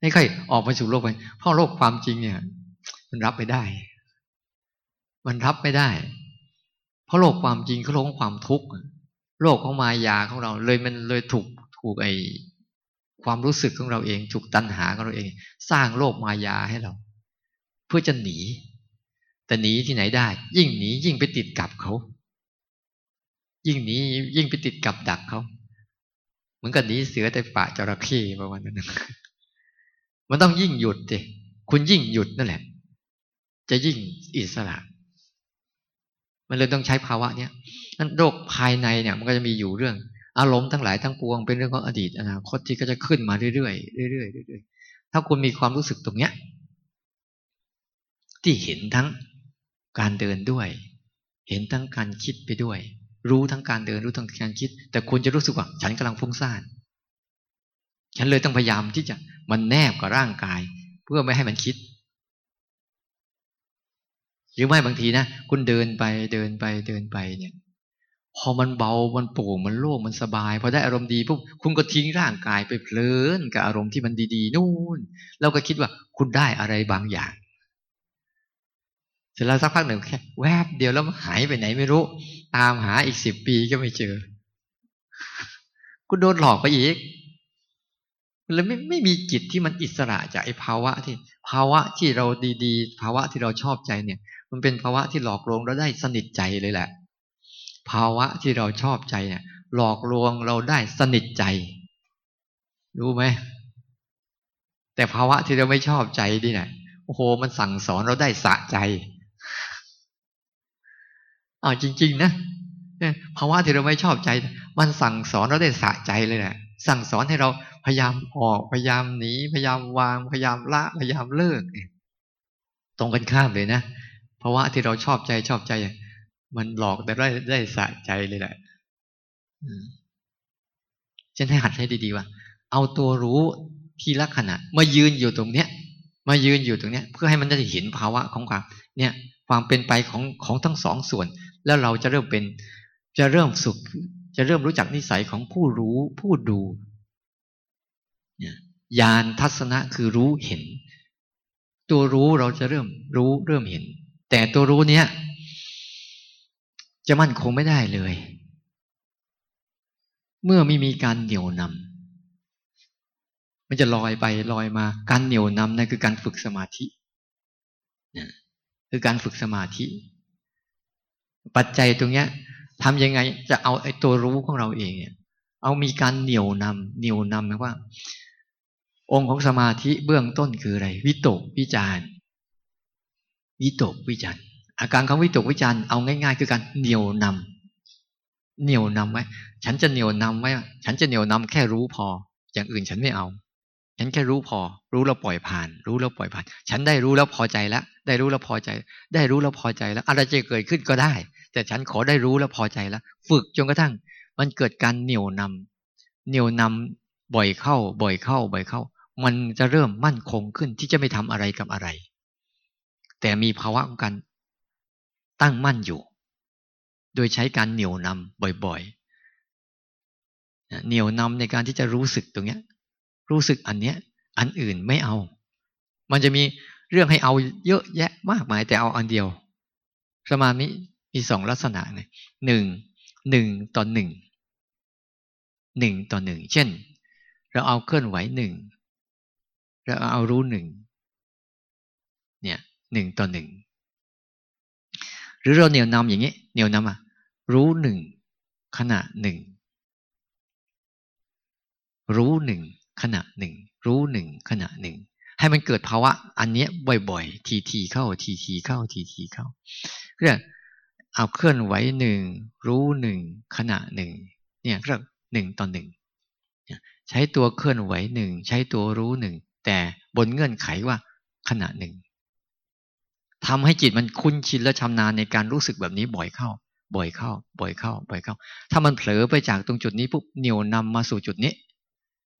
ไม่ค่อยออกมาสู่โลกไป เพราะโลกความจริงเนี่ย มันรับไม่ได้ มันรับไม่ได้ เพราะโลกความจริงเขาโลกของความทุกข์โลกของมายาของเรา เลยมันเลยถูกถูกไอความรู้สึกของเราเองถูกตัณหาของเราเอง สร้างโลกมายาให้เรา เพื่อจะหนี แต่หนีที่ไหนได้ ยิ่งหนียิ่งไปติดกับเขา ยิ่งหนียิ่งไปติดกับดักเขา เหมือนกับหนีเสือแต่ป่าจระเข้ประมาณนั้น มันต้องยิ่งหยุดสิคุณยิ่งหยุดนั่นแหละ จะยิ่งอิสระ มันเลยต้องใช้ภาวะเนี้ยนั่นโรคภายในเนี่ย มันก็จะมีอยู่เรื่อง อารมณ์ทั้งหลายทั้งปวงเป็นเรื่องของอดีตอนาคตที่ก็จะขึ้นมาเรื่อยๆเรื่อยๆเรื่อยๆถ้าคุณมีความรู้สึกตรงเนี้ย ที่เห็นทั้งการเดินด้วย เห็นทั้งการคิดไปด้วย รู้ทั้งการเดินรู้ทั้งการคิด แต่คุณจะรู้สึกว่า ฉันกำลังฟุ้งซ่านฉันเลยต้องพยายามที่จะ มันแนบกับร่างกาย เพื่อไม่ให้มันคิด หรือไม่บางทีนะคุณเดินไปเดินไปเดินไปเนี่ย พอมันเบามันโปร่งมันโล่งมันสบายพอได้อารมณ์ดีปุ๊บคุณก็ทิ้งร่างกายไปเพลินกับอารมณ์ที่มันดีๆนู่นแล้วก็คิดว่าคุณได้อะไรบางอย่างเสร็จแล้วสักพักหนึ่งแค่แวบเดียวแล้วหายไปไหนไม่รู้ ตามหาอีกสิบปีก็ไม่เจอกูโดนหลอกไปอีก เลยไม่ไม่มีจิตที่มันอิสระจากไอ้ภาวะที่ภาวะที่เราดีๆ ภาวะที่เราชอบใจเนี่ย มันเป็นภาวะที่หลอกลวงเราได้สนิทใจเลยแหละ ภาวะที่เราชอบใจเนี่ย หลอกลวงเราได้สนิทใจ รู้ไหมแต่ภาวะที่เราไม่ชอบใจนี่แหละโอ้โห มันสั่งสอนเราได้สะใจอ้าวจริง ๆ นะภาวะที่เราไม่ชอบใจ มันสั่งสอนเราได้สะใจเลยแหละสั่งสอนให้เรา พยายามออกพยายามหนีพยายามวางพยายามละพยายามเลิกตรงกันข้ามเลยนะภาวะที่เราชอบใจชอบใจ มันหลอกแต่ได้ได้สะใจเลยแหละฉันให้หัดให้ดีๆว่า เอาตัวรู้ที่ลักษณะมายืนอยู่ตรงเนี้ยมายืนอยู่ตรงเนี้ย เพื่อให้มันได้เห็นภาวะของความ เนี่ย ความเป็นไปของของทั้งสองส่วน แล้วเราจะเริ่มเป็น จะเริ่มสุข จะเริ่มรู้จักนิสัยของผู้รู้ผู้ดู ญาณทัศนะคือรู้เห็น ตัวรู้เราจะเริ่มรู้เริ่มเห็น แต่ตัวรู้เนี้ยจะมั่นคงไม่ได้เลย เมื่อไม่มีการเหนี่ยวนำมันจะลอยไปลอยมา การเหนี่ยวนำนั่นคือการฝึกสมาธิคือการฝึกสมาธิ ปัจจัยตรงเนี้ยทำยังไงจะเอาไอ้ตัวรู้ของเราเองเนี่ย เอามีการเหนี่ยวนำเหนี่ยวนำนะว่า องค์ของสมาธิเบื้องต้นคืออะไร วิตกวิจารวิตกวิจารอาการของวิตกวิจารเอาง่าย ๆ คือการเหนี่ยวนเหนี่ยวนำไว้ฉันจะเหนี่ยวนำไว้ฉันจะเหนี่ยวนำแค่รู้พอ อย่างอื่นฉันไม่เอา ฉันแค่รู้พอ รู้แล้วปล่อยผ่าน รู้แล้วปล่อยผ่าน ฉันได้รู้แล้วพอใจแล้วได้รู้แล้วพอใจ ได้รู้แล้วพอใจแล้ว อะไรจะเกิดขึ้นก็ได้ แต่ฉันขอได้รู้แล้วพอใจแล้ว ฝึกจนกระทั่ง มันเกิดการเหนี่ยวนำเหนี่ยวนำบ่อยเข้า บ่อยเข้า บ่อยเข้า มันจะเริ่มมั่นคงขึ้นที่จะไม่ทำอะไรกับอะไร แต่มีภาวะของการตั้งมั่นอยู่ โดยใช้การเหนี่ยวนำบ่อยๆ เหนี่ยวนำในการที่จะรู้สึกตรงเนี้ย รู้สึกอันเนี้ย อันอื่นไม่เอา มันจะมีเรื่องให้เอาเยอะแยะมากมายแต่เอาอันเดียว สมาธิมีสองลักษณะไงหนึ่งหนึ่งต่อหนึ่งหนึ่งต่อหนึ่งเช่น เราเอาเคลื่อนไหวหนึ่ง เราเอารู้หนึ่งเนี่ยหนึ่งต่อหนึ่งหรือเราเหนี่ยวนำอย่างนี้เหนี่ยวนำอะรู้หนึ่งขณะหนึ่งรู้หนึ่งขณะหนึ่งรู้หนึ่งขณะหนึ่งให้มันเกิดภาวะ อันนี้บ่อยๆ ทีทีเข้าทีทีเข้าทีทีเข้าเรียกเอาเคลื่อนไหวหนึ่งรู้หนึ่งขณะหนึ่งเนี่ยเรียกหนึ่งต่อหนึ่งใช้ตัวเคลื่อนไหวหนึ่งใช้ตัวรู้หนึ่ง แต่บนเงื่อนไขว่าขณะหนึ่งทำให้จิตมันคุ้นชินและชำนาญในการรู้สึกแบบนี้บ่อยเข้า บ่อยเข้า บ่อยเข้า บ่อยเข้า ถ้ามันเผลอไปจากตรงจุดนี้ปุ๊บเหนียวนำมาสู่จุดนี้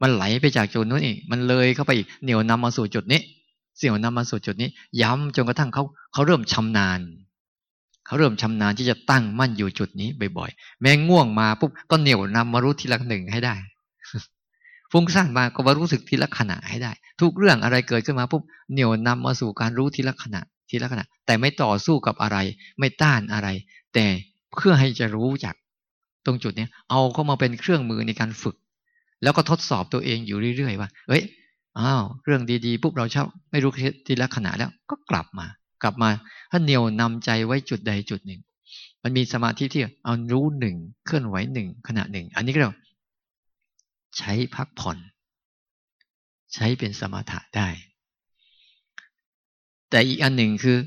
มันไหลไปจากจุดนู้นอีก มันเลยเข้าไปอีกเหนียวนำมาสู่จุดนี้เสี่ยวนำมาสู่จุดนี้ ย้ำจนกระทั่งเขาเขาเริ่มชำนาญเขาเริ่มชำนาญที่จะตั้งมั่นอยู่จุดนี้บ่อยๆ แม้ง่วงมาปุ๊บก็เหนียวนำมารู้ทีละหนึ่งให้ได้ ฟุ้งซ่านมาก็มารู้สึกทีละขณะให้ได้ ทุกเรื่องอะไรเกิดขึ้นมาปุ๊บเหนี่ยวนำมาสู่การรู้ทีละขณะทีละขณะ แต่ไม่ต่อสู้กับอะไร ไม่ต้านอะไร แต่เพื่อให้จะรู้จัก ตรงจุดนี้เอาเข้ามาเป็นเครื่องมือในการฝึก แล้วก็ทดสอบตัวเองอยู่เรื่อยๆว่าเอ้ยอ้าวเรื่องดีๆปุ๊บเราชอบไม่รู้ทีละขณะแล้วก็กลับมา กลับมาถ้าเหนียวนำใจไว้จุดใดจุดหนึ่ง มันมีสมาธิที่เอารู้หนึ่งเคลื่อนไหวหนึ่งขณะหนึ่ง อันนี้ก็เรา ใช้พักผ่อน ใช้เป็นสมถะได้ แต่อีกอันหนึ่งคือ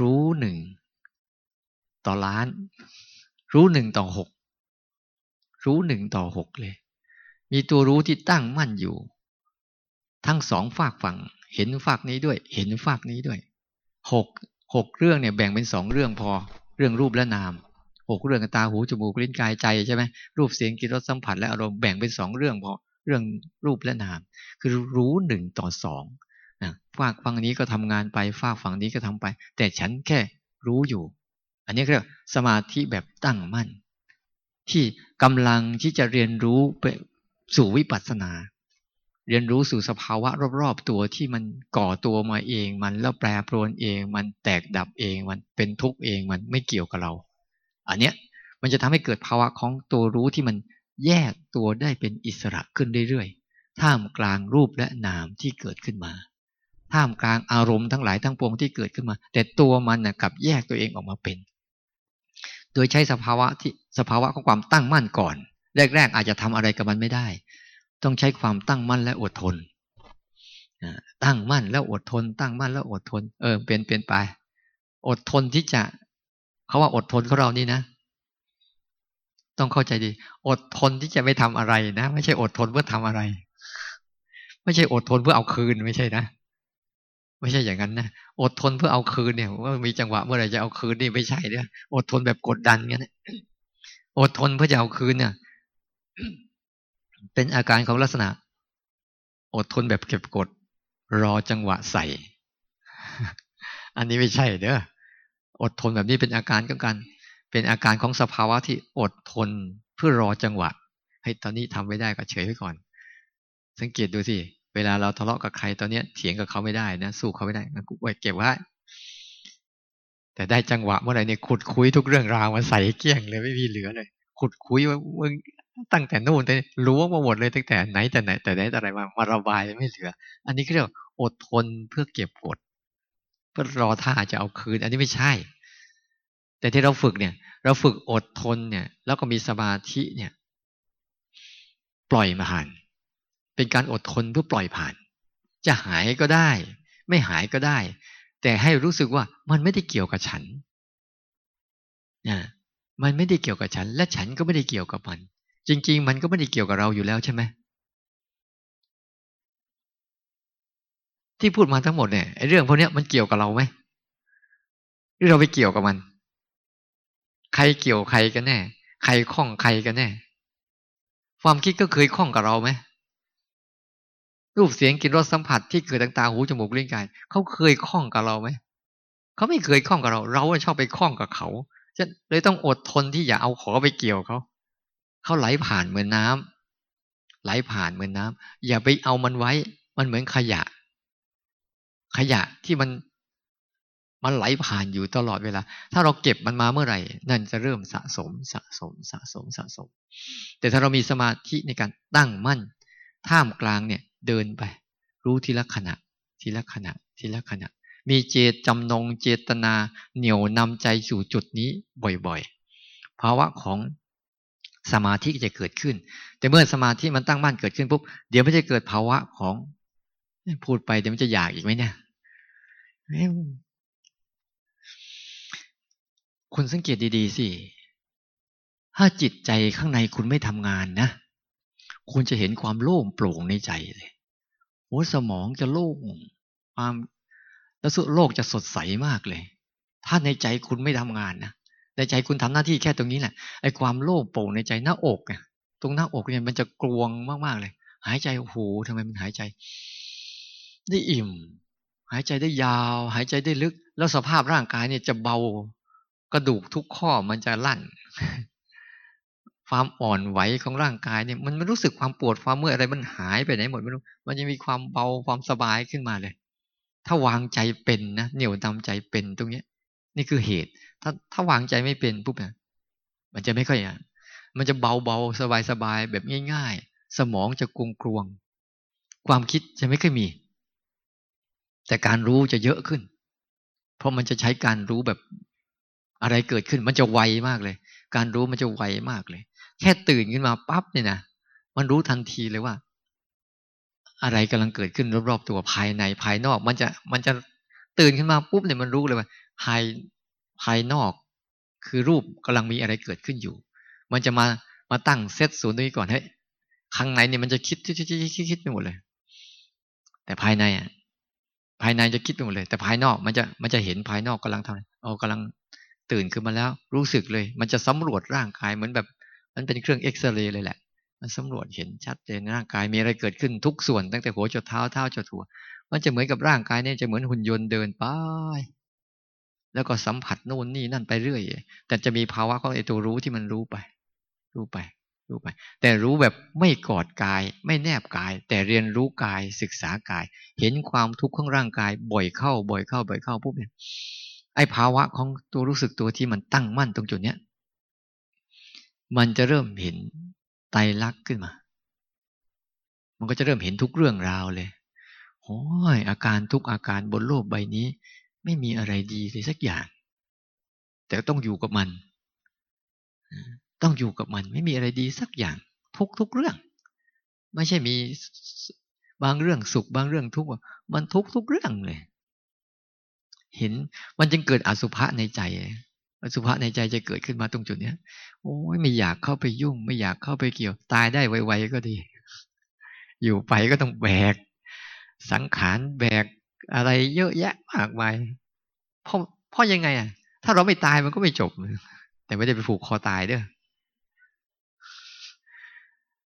รู้หนึ่งต่อล้าน รู้หนึ่งต่อหกรู้หนึ่งต่อหกเลย มีตัวรู้ที่ตั้งมั่นอยู่ ทั้งสองฝากฝั่ง เห็นฝากนี้ด้วย เห็นฝากนี้ด้วยหกหกเรื่องเนี่ยแบ่งเป็นสองเรื่องพอ เรื่องรูปและนาม หกเรื่องตาหูจมูกลิ้นกายใจใช่ไหมรูปเสียงกิริยสัมผัสและอารมณ์แบ่งเป็นสองเรื่องพอเรื่องรูปและนาม คือรู้หนึ่งต่อสองฝากฝั่งนี้ก็ทำงานไปฝากฝั่งนี้ก็ทำไป แต่ฉันแค่รู้อยู่ อันนี้เรียกสมาธิแบบตั้งมั่น ที่กำลังที่จะเรียนรู้ไปสู่วิปัสสนา เรียนรู้สู่สภาวะรอบๆตัวที่มันก่อตัวมาเอง มันแล้วแปรปรวนเอง มันแตกดับเอง มันเป็นทุกข์เองมันไม่เกี่ยวกับเรา อันเนี้ยมันจะทำให้เกิดภาวะของตัวรู้ที่มันแยกตัวได้เป็นอิสระขึ้นเรื่อยๆ ท่ามกลางรูปและนามที่เกิดขึ้นมา ท่ามกลางอารมณ์ทั้งหลายทั้งปวงที่เกิดขึ้นมา แต่ตัวมันนะกลับแยกตัวเองออกมาเป็น โดยใช้สภาวะที่สภาวะของความตั้งมั่นก่อน แรก ๆ อาจจะทำอะไรกับมันไม่ได้ ต้องใช้ความตั้งมั่นและอดทน ตั้งมั่นแล้วอดทน ตั้งมั่นแล้วอดทน เออเป็นเป็นไป อดทนที่จะ เขาว่าอดทนของเรานี่นะ ต้องเข้าใจดี อดทนที่จะไม่ทำอะไรนะ ไม่ใช่อดทนเพื่อทำอะไร ไม่ใช่อดทนเพื่อเอาคืนไม่ใช่นะไม่ใช่อย่างนั้นนะอดทนเพื่อเอาคืนเนี่ยว่ามีจังหวะเมื่อไหร่จะเอาคืนนี่ไม่ใช่เนี่ยอดทนแบบกดดันเงี้ยอดทนเพื่อจะเอาคืนเนี่ยเป็นอาการของลักษณะ อดทนแบบเก็บกด รอจังหวะใส่ อันนี้ไม่ใช่เด้อ อดทนแบบนี้เป็นอาการก็กัน เป็นอาการของสภาวะที่อดทนเพื่อรอจังหวะ ให้ตอนนี้ทำไม่ได้ก็เฉยไว้ก่อน สังเกตดูสิเวลาเราทะเลาะกับใครตอนเนี้ยเถียงกับเขาไม่ได้นะสู้เขาไม่ได้นะกูไว้เก็บไว้แต่ได้จังหวะเมื่อไหร่เนี่ยขุดคุยทุกเรื่องราวมาใส่เกี้ยงเลยไม่มีเหลือเลย ขุดคุยว่ามึงตั้งแต่นู่นแต่รู้ว่ามาหมดเลยตั้งแต่ไหนแต่ไหนแต่ไหนแต่ไรมามาระบายไม่เหลือ อันนี้เรียกอดทนเพื่อเก็บกด เพื่อรอท่าจะเอาคืน อันนี้ไม่ใช่ แต่ที่เราฝึกเนี่ย เราฝึกอดทนเนี่ย แล้วก็มีสมาธิเนี่ย ปล่อยมาหันเป็นการอดทนเพื่อปล่อยผ่าน จะหายก็ได้ ไม่หายก็ได้ แต่ให้รู้สึกว่ามันไม่ได้เกี่ยวกับฉันนะมันไม่ได้เกี่ยวกับฉัน และฉันก็ไม่ได้เกี่ยวกับมัน จริง ๆ มันก็ไม่ได้เกี่ยวกับเราอยู่แล้วใช่ไหม ที่พูดมาทั้งหมดเนี่ยไอ้เรื่องพวกนี้มันเกี่ยวกับเราไหมหรือเราไปเกี่ยวกับมัน ใครเกี่ยวใครกันแน่ ใครคล้องใครกันแน่ ความคิดก็เคยคล้องกับเราไหมรูปเสียงกลิ่นรสสัมผัสที่เกิดต่างๆหูจมูกลิ้นกายเขาเคยคล้องกับเราไหมเขาไม่เคยคล้องกับเรา เราชอบไปคล้องกับเขาจะเลยต้องอดทนที่อย่าเอาขอไปเกี่ยวเขาเขาไหลผ่านเหมือนน้ำไหลผ่านเหมือนน้ำอย่าไปเอามันไว้ มันเหมือนขยะ ขยะที่มันมันไหลผ่านอยู่ตลอดเวลา ถ้าเราเก็บมันมาเมื่อไหร่ นั่นจะเริ่มสะสมสะสมสะสมสะสม แต่ถ้าเรามีสมาธิในการตั้งมั่น ท่ามกลางเนี่ยเดินไป รู้ทีละขณะ ทีละขณะ ทีละขณะ มีเจตจำนงเจตนาเหนี่ยวนำใจสู่จุดนี้บ่อยๆ ภาวะของสมาธิจะเกิดขึ้น แต่เมื่อสมาธิมันตั้งมั่นเกิดขึ้นปุ๊บ เดี๋ยวไม่จะเกิดภาวะของ พูดไปเดี๋ยวมันจะอยากอีกไหมเนี่ยคุณสังเกตดีๆสิ ถ้าจิตใจข้างในคุณไม่ทำงานนะ คุณจะเห็นความโล่งโปร่งในใจเลยโอ้สมองจะโล่ง ความแล้วสุโลกจะสดใสมากเลย ถ้าในใจคุณไม่ทำงานนะ ในใจคุณทำหน้าที่แค่ตรงนี้แหละ ไอ้ความโล่งโปร่งในใจหน้าอกเนี่ย ตรงหน้าอกเนี่ยมันจะกลวงมากๆเลย หายใจ โอ้โหทำไมมันหายใจ ได้อิ่ม หายใจได้ยาว หายใจได้ลึก แล้วสภาพร่างกายเนี่ยจะเบากระดูกทุกข้อมันจะลั่น ความอ่อนไหวของร่างกายเนี่ย มันไม่รู้สึกความปวดความเมื่อยอะไรมันหายไปไหนหมดไม่รู้มันจะมีความเบาความสบายขึ้นมาเลย ถ้าวางใจเป็นนะเหนี่ยวตามใจเป็นตรงเนี้ย นี่คือเหตุ ถ้าถ้าวางใจไม่เป็นปุ๊บเนี่ยมันจะไม่ค่อยอะมันจะเบาเบาสบายสบายแบบง่าย ๆ สมองจะกลวงกลวง ความคิดจะไม่ค่อยมี แต่การรู้จะเยอะขึ้น เพราะมันจะใช้การรู้แบบอะไรเกิดขึ้น มันจะไวมากเลย การรู้มันจะไวมากเลย แค่ตื่นขึ้นมาปั๊บเนี่ยนะมันรู้ทันทีเลยว่า อะไรกำลังเกิดขึ้นรอบๆตัวภายในภายนอก มันจะมันจะตื่นขึ้นมาปุ๊บเนี่ยมันรู้เลยว่า ภายภายนอก คือรูปกำลังมีอะไรเกิดขึ้นอยู่ มันจะมามาตั้งเซตศูนย์ตรงนี้ก่อนเฮ้ยข้างในเนี่ยมันจะคิดคิดคิดคิดคิดไปหมดเลย แต่ภายในอะ ภายในจะคิดไปหมดเลย แต่ภายนอกมันจะมันจะเห็นภายนอกกำลังทำเอากำลังตื่นขึ้นมาแล้ว รู้สึกเลย มันจะสำรวจร่างกายเหมือนแบบ มันเป็นเครื่องเอ็กซเรย์เลยแหละ มันสำรวจเห็นชัดเจนร่างกายมีอะไรเกิดขึ้นทุกส่วนตั้งแต่หัวจนเท้าเท้าจนหัวมันจะเหมือนกับร่างกายเนี่ยจะเหมือนหุ่นยนต์เดินไปแล้วก็สัมผัสโน่นนี่นั่นไปเรื่อย แต่จะมีภาวะของไอ้ตัวรู้ที่มันรู้ไป รู้ไป รู้ไป แต่รู้แบบไม่กอดกาย ไม่แนบกาย แต่เรียนรู้กายศึกษากาย เห็นความทุกข์ของร่างกาย บ่อยเข้า บ่อยเข้า บ่อยเข้าปุ๊บเนี่ยไอ้ภาวะของตัวรู้สึกตัวที่มันตั้งมั่นตรงจุดเนี้ยมันจะเริ่มเห็นไตรลักษณ์ขึ้นมา มันก็จะเริ่มเห็นทุกเรื่องราวเลยโอ้ยอาการทุกอาการบนโลกใบนี้ ไม่มีอะไรดีเลยสักอย่าง แต่ต้องอยู่กับมัน ต้องอยู่กับมันไม่มีอะไรดีสักอย่าง ทุกทุกเรื่อง ไม่ใช่มีบางเรื่องสุขบางเรื่องทุกข์มันทุกทุกเรื่องเลย เห็นมันจึงเกิดอสุภะในใจอสุภะในใจจะเกิดขึ้นมาตรงจุดเนี้ยโอ้ยไม่อยากเข้าไปยุ่ง ไม่อยากเข้าไปเกี่ยว ตายได้ไวๆก็ดี อยู่ไปก็ต้องแบก สังขารแบกอะไรเยอะแยะมากมายเพราะเพราะยังไงอะ ถ้าเราไม่ตายมันก็ไม่จบ แต่ไม่ได้ไปผูกคอตายเด้อ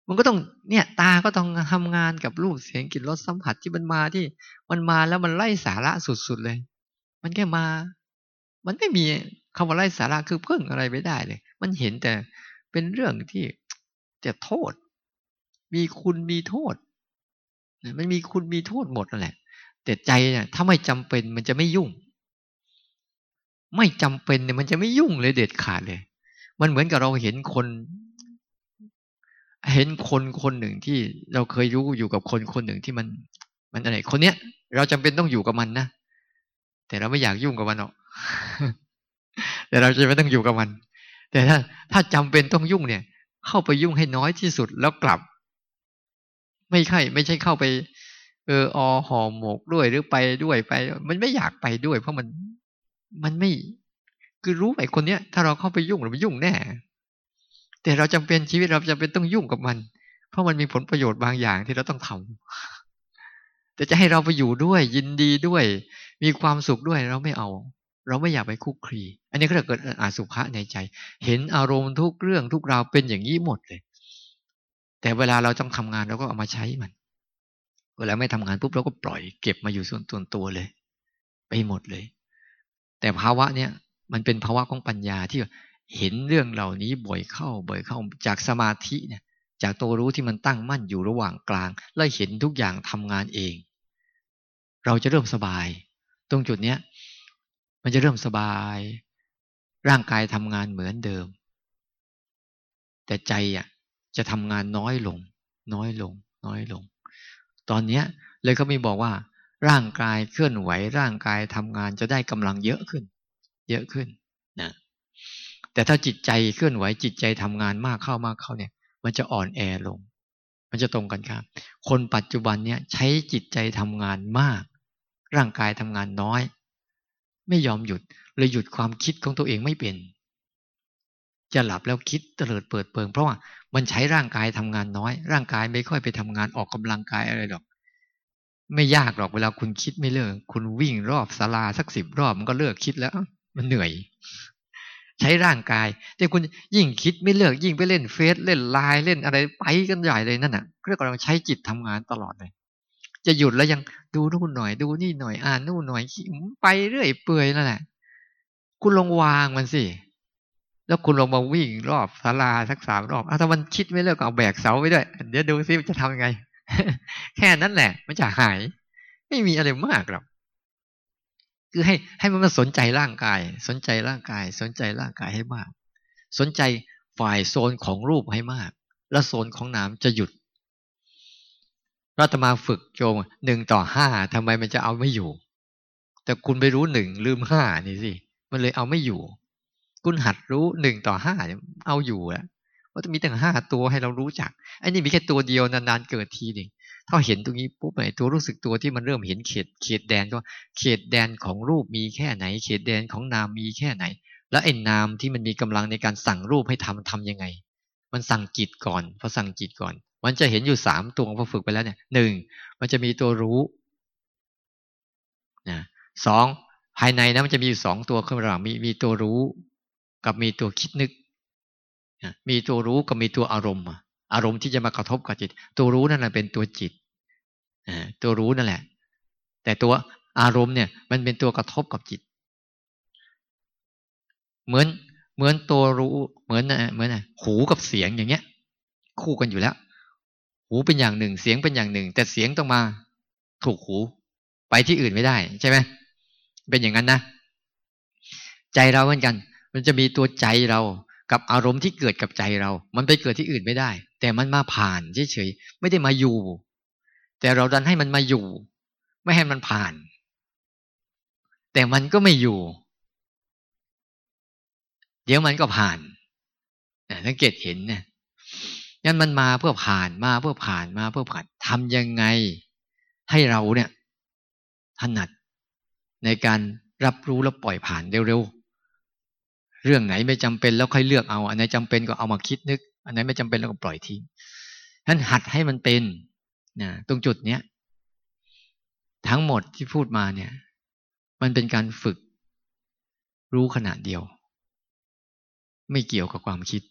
มันก็ต้องเนี่ย ตาก็ต้องทำงานกับรูปเสียงกลิ่นรสสัมผัสที่มันมาที่ มันมาแล้วมันไล่สาระสุดๆเลย มันแค่มา มันไม่มีคำว่าไร้สาระคือเพิ่งอะไรไม่ได้เลย มันเห็นแต่เป็นเรื่องที่จะโทษ มีคุณมีโทษ มันมีคุณมีโทษหมดนั่นแหละ แต่ใจเนี่ยถ้าไม่จำเป็นมันจะไม่ยุ่ง ไม่จำเป็นเนี่ยมันจะไม่ยุ่งเลยเด็ดขาดเลย มันเหมือนกับเราเห็นคน เห็นคนคนหนึ่งที่เราเคยรู้อยู่กับคนคนหนึ่งที่มัน มันอะไรคนเนี้ย เราจำเป็นต้องอยู่กับมันนะแต่เราไม่อยากยุ่งกับมันหรอกแต่เราจะไม่ต้องอยู่กับมัน แต่ถ้า ถ้าจำเป็นต้องยุ่งเนี่ย เข้าไปยุ่งให้น้อยที่สุดแล้วกลับ ไม่ใช่ไม่ใช่เข้าไป เอออห่อหมกด้วยหรือไปด้วยไป มันไม่อยากไปด้วย เพราะมันมันไม่ คือรู้ไอ้คนเนี้ย ถ้าเราเข้าไปยุ่งเราไปยุ่งแน่ แต่เราจำเป็นชีวิตเราจำเป็นต้องยุ่งกับมัน เพราะมันมีผลประโยชน์บางอย่างที่เราต้องทำแต่จะให้เราไปอยู่ด้วย ยินดีด้วย มีความสุขด้วยเราไม่เอา เราไม่อยากไปคุกคี อันนี้ก็จะเกิดอาสุภะในใจ เห็นอารมณ์ทุกเรื่องทุกราวเป็นอย่างนี้หมดเลย แต่เวลาเราต้องทำงานเราก็เอามาใช้มัน เวลาไม่ทำงานปุ๊บเราก็ปล่อยเก็บมาอยู่ส่วนตัวตัวเลย ไปหมดเลย แต่ภาวะเนี้ยมันเป็นภาวะของปัญญาที่ เห็นเรื่องเหล่านี้บ่อยเข้า บ่อยเข้าจากสมาธิเนี่ย จากตัวรู้ที่มันตั้งมั่นอยู่ระหว่างกลาง แล้วเห็นทุกอย่างทำงานเอง เราจะเริ่มสบาย ตรงจุดเนี้ย มันจะเริ่มสบาย ร่างกายทำงานเหมือนเดิม แต่ใจอะจะทำงานน้อยลง น้อยลง น้อยลง ตอนเนี้ย เลยเขามีบอกว่า ร่างกายเคลื่อนไหว ร่างกายทำงานจะได้กำลังเยอะขึ้น เยอะขึ้น แต่ถ้าจิตใจเคลื่อนไหวจิตใจทำงานมากเข้ามากเข้าเนี่ย มันจะอ่อนแอลง มันจะตรงกันครับคนปัจจุบันเนี่ยใช้จิตใจทำงานมาก ร่างกายทำงานน้อย ไม่ยอมหยุดเลยหยุดความคิดของตัวเองไม่เป็น จะหลับแล้วคิดเตลิดเปิดเปิง เพราะว่ามันใช้ร่างกายทำงานน้อย ร่างกายไม่ค่อยไปทำงานออกกำลังกายอะไรหรอก ไม่ยากหรอกเวลาคุณคิดไม่เลิกคุณวิ่งรอบศาลาสักสิบรอบมันก็เลิกคิดแล้ว มันเหนื่อย ใช้ร่างกาย แต่คุณยิ่งคิดไม่เลิกยิ่งไปเล่นเฟซเล่นไลน์เล่นอะไรไปกันใหญ่เลยนั่นน่ะเรียกว่าเราใช้จิตทำงานตลอดเลย จะหยุดแล้วยังดูนู่นหน่อยดูนี่หน่อยอ่านนู่นหน่อยไปเรื่อยเปื่อยนั่นแหละคุณลองวางมันสิแล้วคุณลองมาวิ่งรอบศาลาสักสามรอบถ้ามันคิดไม่เลิกเอาแบกเสาไปด้วย เดี๋ยวดูซิจะทำยังไง แค่นั้นแหละ มันจะหาย ไม่มีอะไรมากหรอก คือให้ให้มันมาสนใจร่างกาย สนใจร่างกาย สนใจร่างกายให้มาก สนใจฝ่ายโซนของรูปให้มาก แล้วโซนของนามจะหยุดรัตมาฝึกโยมหนึ่งต่อห้าทำไมมันจะเอาไม่อยู่ แต่คุณไปรู้หนึ่งลืมห้านี่สิมันเลยเอาไม่อยู่ คุณหัดรู้หนึ่งต่อห้าเอาอยู่แล้วว่าจะมีตั้งห้าตัวให้เรารู้จักไอ้นี่มีแค่ตัวเดียวนานๆเกิดทีหนึ่ง ถ้าเห็นตรงนี้ปุ๊บไอ้ตัวรู้สึกตัวที่มันเริ่มเห็นเขตเขตแดนก็เขตแดนของรูปมีแค่ไหน เขตแดนของนามมีแค่ไหน แล้วไอ้นามที่มันมีกำลังในการสั่งรูปให้ทำทํำยังไง มันสั่งจิตก่อนพอสั่งจิตก่อน มันจะเห็นอยู่สามตัวพอฝึกไปแล้วเนี่ยหนึ่งมันจะมีตัวรู้นะสองภายในนะมันจะมีอยู่สองตัวขึ้นมามีมีตัวรู้ กับมีตัวคิดนึกมีตัวรู้กับมีตัวอารมณ์ อารมณ์ที่จะมากระทบกับจิต ตัวรู้นั่นแหละเป็นตัวจิตตัวรู้นั่นแหละ แต่ตัวอารมณ์เนี่ย มันเป็นตัวกระทบกับจิต เหมือนเหมือนตัวรู้ เหมือนเหมือนหูกับเสียงอย่างเงี้ย คู่กันอยู่แล้ว หูเป็นอย่างหนึ่ง เสียงเป็นอย่างหนึ่ง แต่เสียงต้องมา ถูกหู ไปที่อื่นไม่ได้ ใช่ไหมเป็นอย่างนั้นนะใจเราเหมือนกัน มันจะมีตัวใจเรา กับอารมณ์ที่เกิดกับใจเรา มันไปเกิดที่อื่นไม่ได้ แต่มันมาผ่านเฉยๆไม่ได้มาอยู่ แต่เราดันให้มันมาอยู่ ไม่ให้มันผ่าน แต่มันก็ไม่อยู่ เดี๋ยวมันก็ผ่านสังเกตเห็นเนี่ยงั้นมันมาเพื่อผ่านมาเพื่อผ่านมาเพื่อผ่านทำยังไง ให้เราเนี่ยถนัดในการรับรู้และปล่อยผ่านเร็วเรื่องไหนไม่จำเป็นแล้วค่อยเลือกเอา อันไหนจำเป็นก็เอามาคิดนึก อันไหนไม่จำเป็นแล้วก็ปล่อยทิ้งนั้นหัดให้มันเป็นนะตรงจุดเนี้ยทั้งหมดที่พูดมาเนี่ย มันเป็นการฝึก รู้ขนาดเดียว ไม่เกี่ยวกับความคิด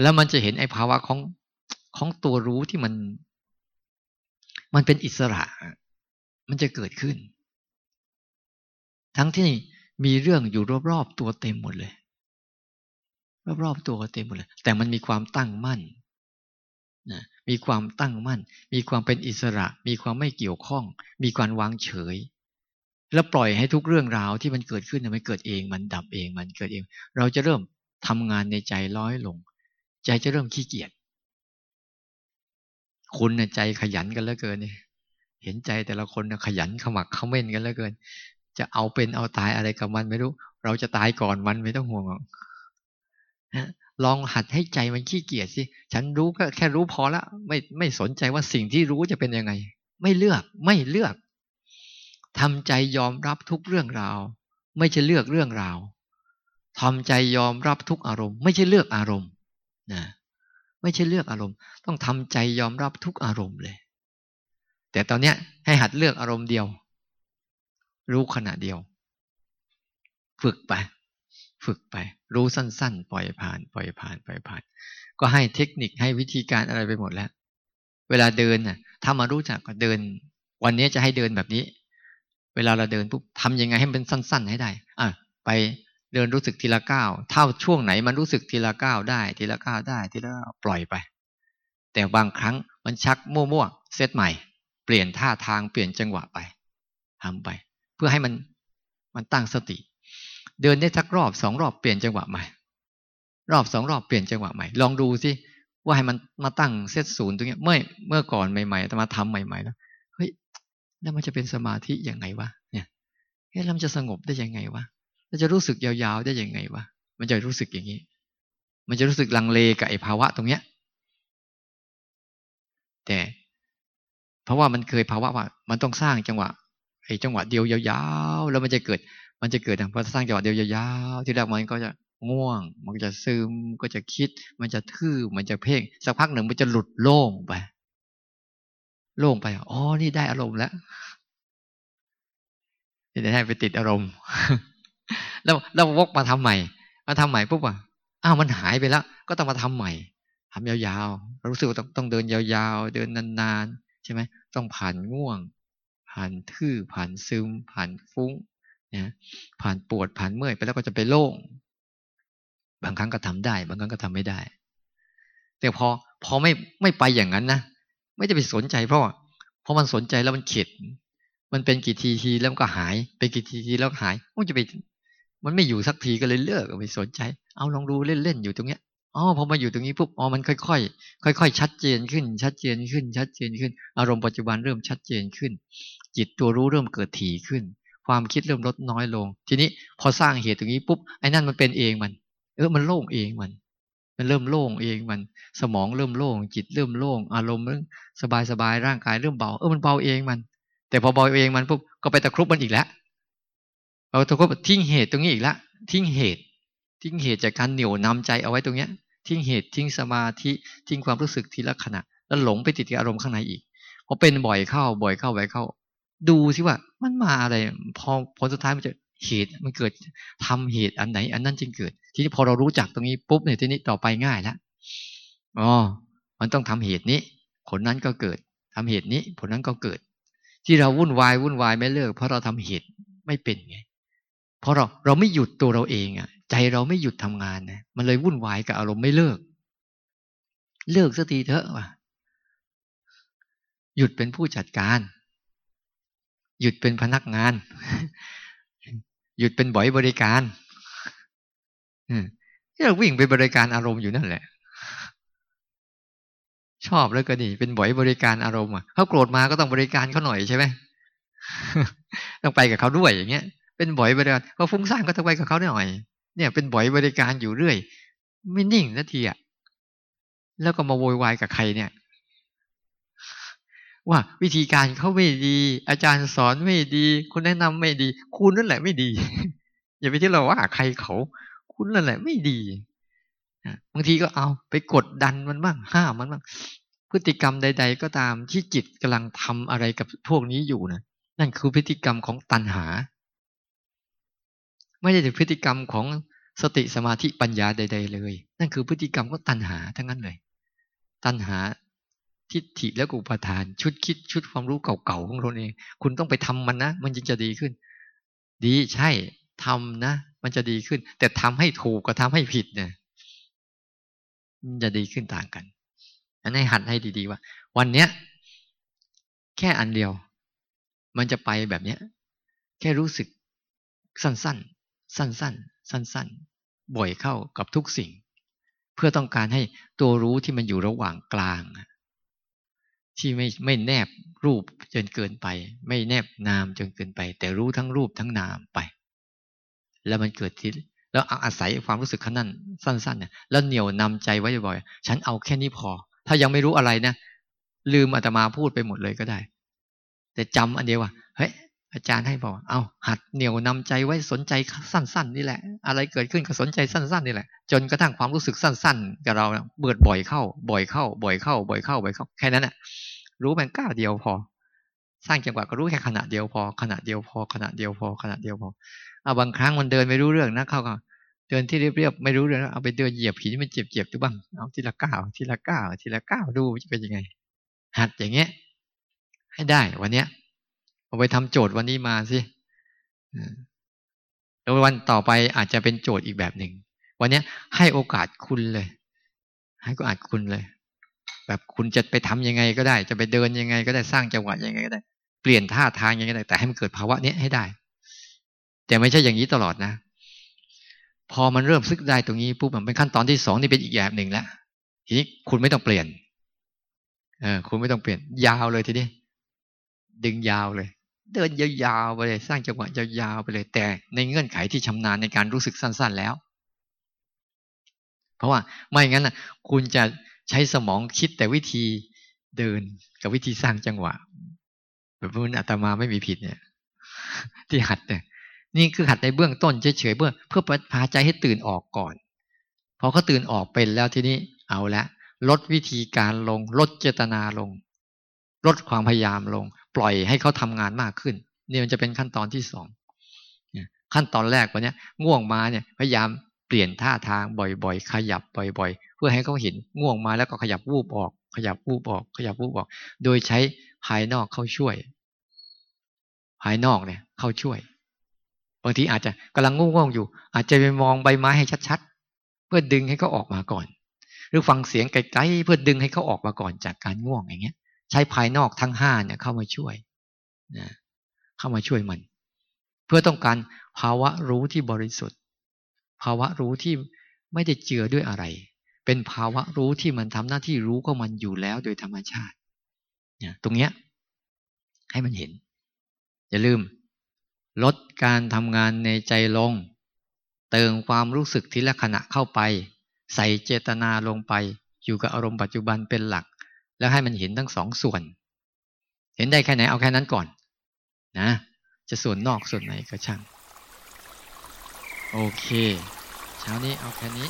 แล้วมันจะเห็นไอ้ภาวะของของตัวรู้ที่มัน มันเป็นอิสระ มันจะเกิดขึ้น ทั้งที่มีเรื่องอยู่รอบๆตัวเต็มหมดเลย รอบๆตัวเต็มหมดเลยแต่มันมีความตั้งมั่นนะมีความตั้งมั่น มีความเป็นอิสระ มีความไม่เกี่ยวข้อง มีการวางเฉย แล้วปล่อยให้ทุกเรื่องราวที่มันเกิดขึ้นมันเกิดเองมันดับเองมันเกิดเอง เราจะเริ่มทำงานในใจร้อยลง ใจจะเริ่มขี้เกียจคุณใจขยันกันแล้วเกินเนี่ยเห็นใจแต่ละคนขยันขมักขม้นกันแล้วเกิน จะเอาเป็นเอาตายอะไรกับมันไม่รู้ เราจะตายก่อนมันไม่ต้องห่วง ลองหัดให้ใจมันขี้เกียจสิ ฉันรู้ก็แค่รู้พอละ ไม่ไม่สนใจว่าสิ่งที่รู้จะเป็นยังไง ไม่เลือกไม่เลือกทำใจยอมรับทุกเรื่องราว ไม่ใช่เลือกเรื่องราวทำใจยอมรับทุกอารมณ์ ไม่ใช่เลือกอารมณ์นะไม่ใช่เลือกอารมณ์ ต้องทำใจยอมรับทุกอารมณ์เลย แต่ตอนเนี้ยให้หัดเลือกอารมณ์เดียว รู้ขณะเดียว ฝึกไป ฝึกไป รู้สั้น ๆ ปล่อยผ่านปล่อยผ่านปล่อยผ่าน ก็ให้เทคนิคให้วิธีการอะไรไปหมดแล้ว เวลาเดินน่ะ ถ้ามารู้จักก็เดิน วันนี้จะให้เดินแบบนี้ เวลาเราเดินปุ๊บทำยังไงให้มันสั้น ๆ ให้ได้อะไปเดินรู้สึกทีละก้าวเท่าช่วงไหนมันรู้สึกทีละก้าวได้ ทีละก้าวได้ ทีละปล่อยไป แต่บางครั้งมันชักมั่วๆเซตใหม่ เปลี่ยนท่าทางเปลี่ยนจังหวะไปทำไป เพื่อให้มันมันตั้งสติ เดินได้สักรอบสองรอบเปลี่ยนจังหวะใหม่ รอบสองรอบเปลี่ยนจังหวะใหม่ ลองดูสิว่าให้มันมาตั้งเซตศูนย์ตรงนี้เมื่อเมื่อก่อนใหม่ๆแต่มาทำใหม่ๆแล้วเฮ้ยแล้วมันจะเป็นสมาธิยังไงวะเนี่ยเฮ้ยแล้วมันจะสงบได้ยังไงวะแล้วจะรู้สึกยาวๆได้ยังไงวะมันจะรู้สึกอย่างนี้ มันจะรู้สึกลังเลกับไอ้ภาวะตรงเนี้ย แต่เพราะว่ามันเคยภาวะว่า มันต้องสร้างจังหวะไอ้จังหวะเดียวยาวๆแล้วมันจะเกิด มันจะเกิดพอสร้างจังหวะเดียวยาวๆที่แรกมันก็จะง่วง มันก็จะซึมก็จะคิด มันจะทื่อมันจะเพ่งสักพักหนึ่งมันจะหลุดโล่งไป โล่งไปอ๋อนี่ได้อารมณ์แล้วจะให้ไปติดอารมณ์ แล้วเราววกมาทำใหม่มาทำใหม่ปุ๊บอะอ้าวมันหายไปแล้ว ก็ต้องมาทำใหม่ทำยาวๆรารู้สึกว่าต้องต้องเดินยาวๆ เดินนานๆใช่ไหมต้องผ่านง่วง ผ่านทื่อผ่านซึม ผ่านฟุ้ง นะผ่านปวดผ่านเมื่อยไปแล้วก็จะไปโล่ง บางครั้งก็ทำได้ บางครั้งก็ทำไม่ได้ แต่พอพอไม่ไม่ไปอย่างนั้นนะไม่ได้ไปสนใจเพราะว่าพอมันสนใจแล้วมันเข็ด มันเป็นกี่ทีทีแล้วก็หายไปกี่ทีทีแล้วหายมันจะไป มันไม่อยู่สักทีก็เลยเลิกไม่สนใจ เอาลองดูเล่นๆอยู่ตรงเนี้ยอ๋อพอมาอยู่ตรงนี้ปุ๊บอ๋อมันค่อยๆค่อยๆชัดเจนขึ้น ชัดเจนขึ้น ชัดเจนขึ้น อารมณ์ปัจจุบันเริ่มชัดเจนขึ้น จิตตัวรู้เริ่มเกิดถี่ขึ้น ความคิดเริ่มลดน้อยลง ทีนี้พอสร้างเหตุตรงนี้ปุ๊บไอ้นั่นมันเป็นเองมัน เออมันโล่งเองมัน มันเริ่มโล่งเองมัน สมองเริ่มโล่ง จิตเริ่มโล่ง อารมณ์เริ่มสบายๆร่างกายเริ่มเบาเออมันเบาเองมัน แต่พอเบาเองมันปุ๊บก็ไปตะครุบมันอีกแล้วเอาตะครุบทิ้งเหตุตรงนี้อีกแล้วทิ้งเหตุ ทิ้งเหตุจากการเหนี่ยวนำใจเอาไว้ตรงเนี้ย ทิ้งเหตุทิ้งสมาธิทิ้งความรู้สึกทีละขณะ แล้วหลงไปติดกับอารมณ์ข้างในอีกพอเป็นบ่อยเข้าบ่อยเข้าบ่อยเข้า ดูสิว่า มันมาอะไร พอผลสุดท้ายมันจะเหตุมันเกิดทำเหตุอันไหน อันนั้นจึงเกิด ทีนี้พอเรารู้จักตรงนี้ปุ๊บเนี่ยทีนี้ต่อไปง่ายแล้วอ๋อมันต้องทำเหตุนี้ ผลนั้นก็เกิดทำเหตุนี้ ผลนั้นก็เกิด ที่เราวุ่นวายวุ่นวายไม่เลิก เพราะเราทำเหตุไม่เป็นไงเพราะเราเราไม่หยุดตัวเราเองอะ ใจเราไม่หยุดทำงานนะมันเลยวุ่นวายกับอารมณ์ไม่เลิก เลิกสักทีเถอะว่ะหยุดเป็นผู้จัดการ หยุดเป็นพนักงาน หยุดเป็นบ่อยบริการที่เราวิ่งไปบริการอารมณ์อยู่นั่นแหละ ชอบแล้วก็ดีเป็นบ่อยบริการอารมณ์อะเขาโกรธมาก็ต้องบริการเขาหน่อยใช่ไหมต้องไปกับเขาด้วยอย่างเงี้ย เป็นบ่อยบริการก็ฟุ้งซ่านก็ต้องไปกับเขาหน่อย เนี่ย เป็นบ่อยบริการอยู่เรื่อย ไม่นิ่งนาทีอะแล้วก็มาโวยวายกับใครเนี่ย ว่าวิธีการเขาไม่ดี อาจารย์สอนไม่ดี คุณแนะนำไม่ดี คุณนั่นแหละไม่ดี อย่าไปที่เราว่าใครเขา คุณนั่นแหละไม่ดีบางทีก็เอาไปกดดันมันบ้างห้ามมันบ้างพฤติกรรมใด ๆ ก็ตามที่จิตกำลังทำอะไรกับพวกนี้อยู่นะนั่นคือพฤติกรรมของตัณหา ไม่ได้ถึงพฤติกรรมของสติสมาธิปัญญาใด ๆ เลย นั่นคือพฤติกรรมก็ตัณหาทั้งนั้นเลย ตัณหา ทิฏฐิและกุปทาน ชุดคิดชุดความรู้เก่าๆของเราเอง คุณต้องไปทำมันนะ มันจึงจะดีขึ้น ดีใช่ทำนะ มันจะดีขึ้น แต่ทำให้ถูกกับทาให้ผิดเนี่ยมันจะดีขึ้นต่างกันอันนี้หัดให้ดีๆว่า วันเนี้ย แค่อันเดียว มันจะไปแบบเนี้ย แค่รู้สึกสั้นๆ สั้นๆ สั้นๆ บ่อยเข้ากับทุกสิ่ง เพื่อต้องการให้ตัวรู้ที่มันอยู่ระหว่างกลาง ที่ไม่ไม่แนบรูปจนเกินไป ไม่แนบนามจนเกินไป แต่รู้ทั้งรูปทั้งนามไป แล้วมันเกิดที่แล้วอาศัยความรู้สึกขั้นนั้นสั้นๆเนี่ยแล้วเหนี่ยวนำใจไว้บ่อยๆฉันเอาแค่นี้พอ ถ้ายังไม่รู้อะไรนะลืมอาตมาพูดไปหมดเลยก็ได้ แต่จำอันเดียวว่าเฮ้ย อาจารย์ให้บอก เอาหัดเหนี่ยวนำใจไว้สนใจสั้น ๆ นี่แหละ อะไรเกิดขึ้นก็สนใจสั้น ๆ นี่แหละ จนกระทั่งความรู้สึกสั้น ๆ กับเราเบิดบ่อยเข้า บ่อยเข้า บ่อยเข้า บ่อยเข้า บ่อยเข้า แค่นั้นแหละรู้แบ่งก้าวเดียวพอ สร้างจังหวะก็รู้แค่ขณะเดียวพอ ขณะเดียวพอ ขณะเดียวพอ ขณะเดียวพอ เอาบางครั้งมันเดินไม่รู้เรื่องนะเข้าก็เดินที่เรียบๆไม่รู้เรื่องเอาไปเดินเหยียบหินมันเจ็บๆดูบ้าง เอาทีละก้าว ทีละก้าว ทีละก้าว ดูจะเป็นยังไง หัดอย่างเงี้ย ให้ได้วันเนี้ย เอาไปทำโจทย์วันนี้มาสิแล้ววันต่อไปอาจจะเป็นโจทย์อีกแบบหนึ่ง วันนี้ให้โอกาสคุณเลย ให้โอกาสคุณเลย แบบคุณจะไปทำยังไงก็ได้ จะไปเดินยังไงก็ได้สร้างจังหวะยังไงก็ได้ เปลี่ยนท่าทางยังไงก็ได้ แต่ให้มันเกิดภาวะนี้ให้ได้ แต่ไม่ใช่อย่างนี้ตลอดนะ พอมันเริ่มซึกได้ตรงนี้ปุ๊บมันเป็นขั้นตอนที่สองนี่เป็นอีกแบบหนึ่งแล้วทีนี้คุณไม่ต้องเปลี่ยน เออ คุณไม่ต้องเปลี่ยน ยาวเลยทีนี้ดึงยาวเลย เดินยาวๆไปเลยสร้างจังหวะยาวๆไปเลย แต่ในเงื่อนไขที่ชำนาญในการรู้สึกสั้น ๆแล้ว เพราะว่าไม่งั้นนะคุณจะใช้สมองคิดแต่วิธีเดินกับวิธีสร้างจังหวะ แบบพนอาตมาไม่มีผิดเนี่ย ที่หัดเนี่ยนี่คือหัดในเบื้องต้นเฉยๆเพื่อเพื่อพาใจให้ตื่นออกก่อนพอเขาตื่นออกเป็นแล้วทีนี้เอาละลดวิธีการลง ลดเจตนาลง ลดความพยายามลง ปล่อยให้เขาทำงานมากขึ้นนี่มันจะเป็นขั้นตอนที่สองขั้นตอนแรกวันนี้ง่วงมาเนี่ยพยายามเปลี่ยนท่าทางบ่อยๆ ขยับบ่อย ๆ เพื่อให้เขาเห็นง่วงมาแล้วก็ขยับวูบออก ขยับวูบออก ขยับวูบออก โดยใช้ภายนอกเข้าช่วย ภายนอกเนี่ย เข้าช่วยบางทีอาจจะกำลังง่วงๆอยู่ อาจจะไปมองใบไม้ให้ชัดๆ เพื่อดึงให้เขาออกมาก่อน หรือฟังเสียงไกลๆเพื่อดึงให้เขาออกมาก่อนจากการง่วงอย่างเงี้ย ใช้ภายนอกทั้งห้าเนี่ยเข้ามาช่วยนะเข้ามาช่วยมัน เพื่อต้องการภาวะรู้ที่บริสุทธิ์ ภาวะรู้ที่ไม่ได้เจือด้วยอะไร เป็นภาวะรู้ที่มันทำหน้าที่รู้ก็มันอยู่แล้วโดยธรรมชาติเนี่ยตรงเนี้ยให้มันเห็น อย่าลืม ลดการทำงานในใจลง เติมความรู้สึกทีละขณะเข้าไป ใส่เจตนาลงไป อยู่กับอารมณ์ปัจจุบันเป็นหลัก แล้วให้มันเห็นทั้งสองส่วน เห็นได้แค่ไหนเอาแค่นั้นก่อน นะ จะส่วนนอกส่วนไหนก็ช่าง โอเค เช้านี้เอาแค่นี้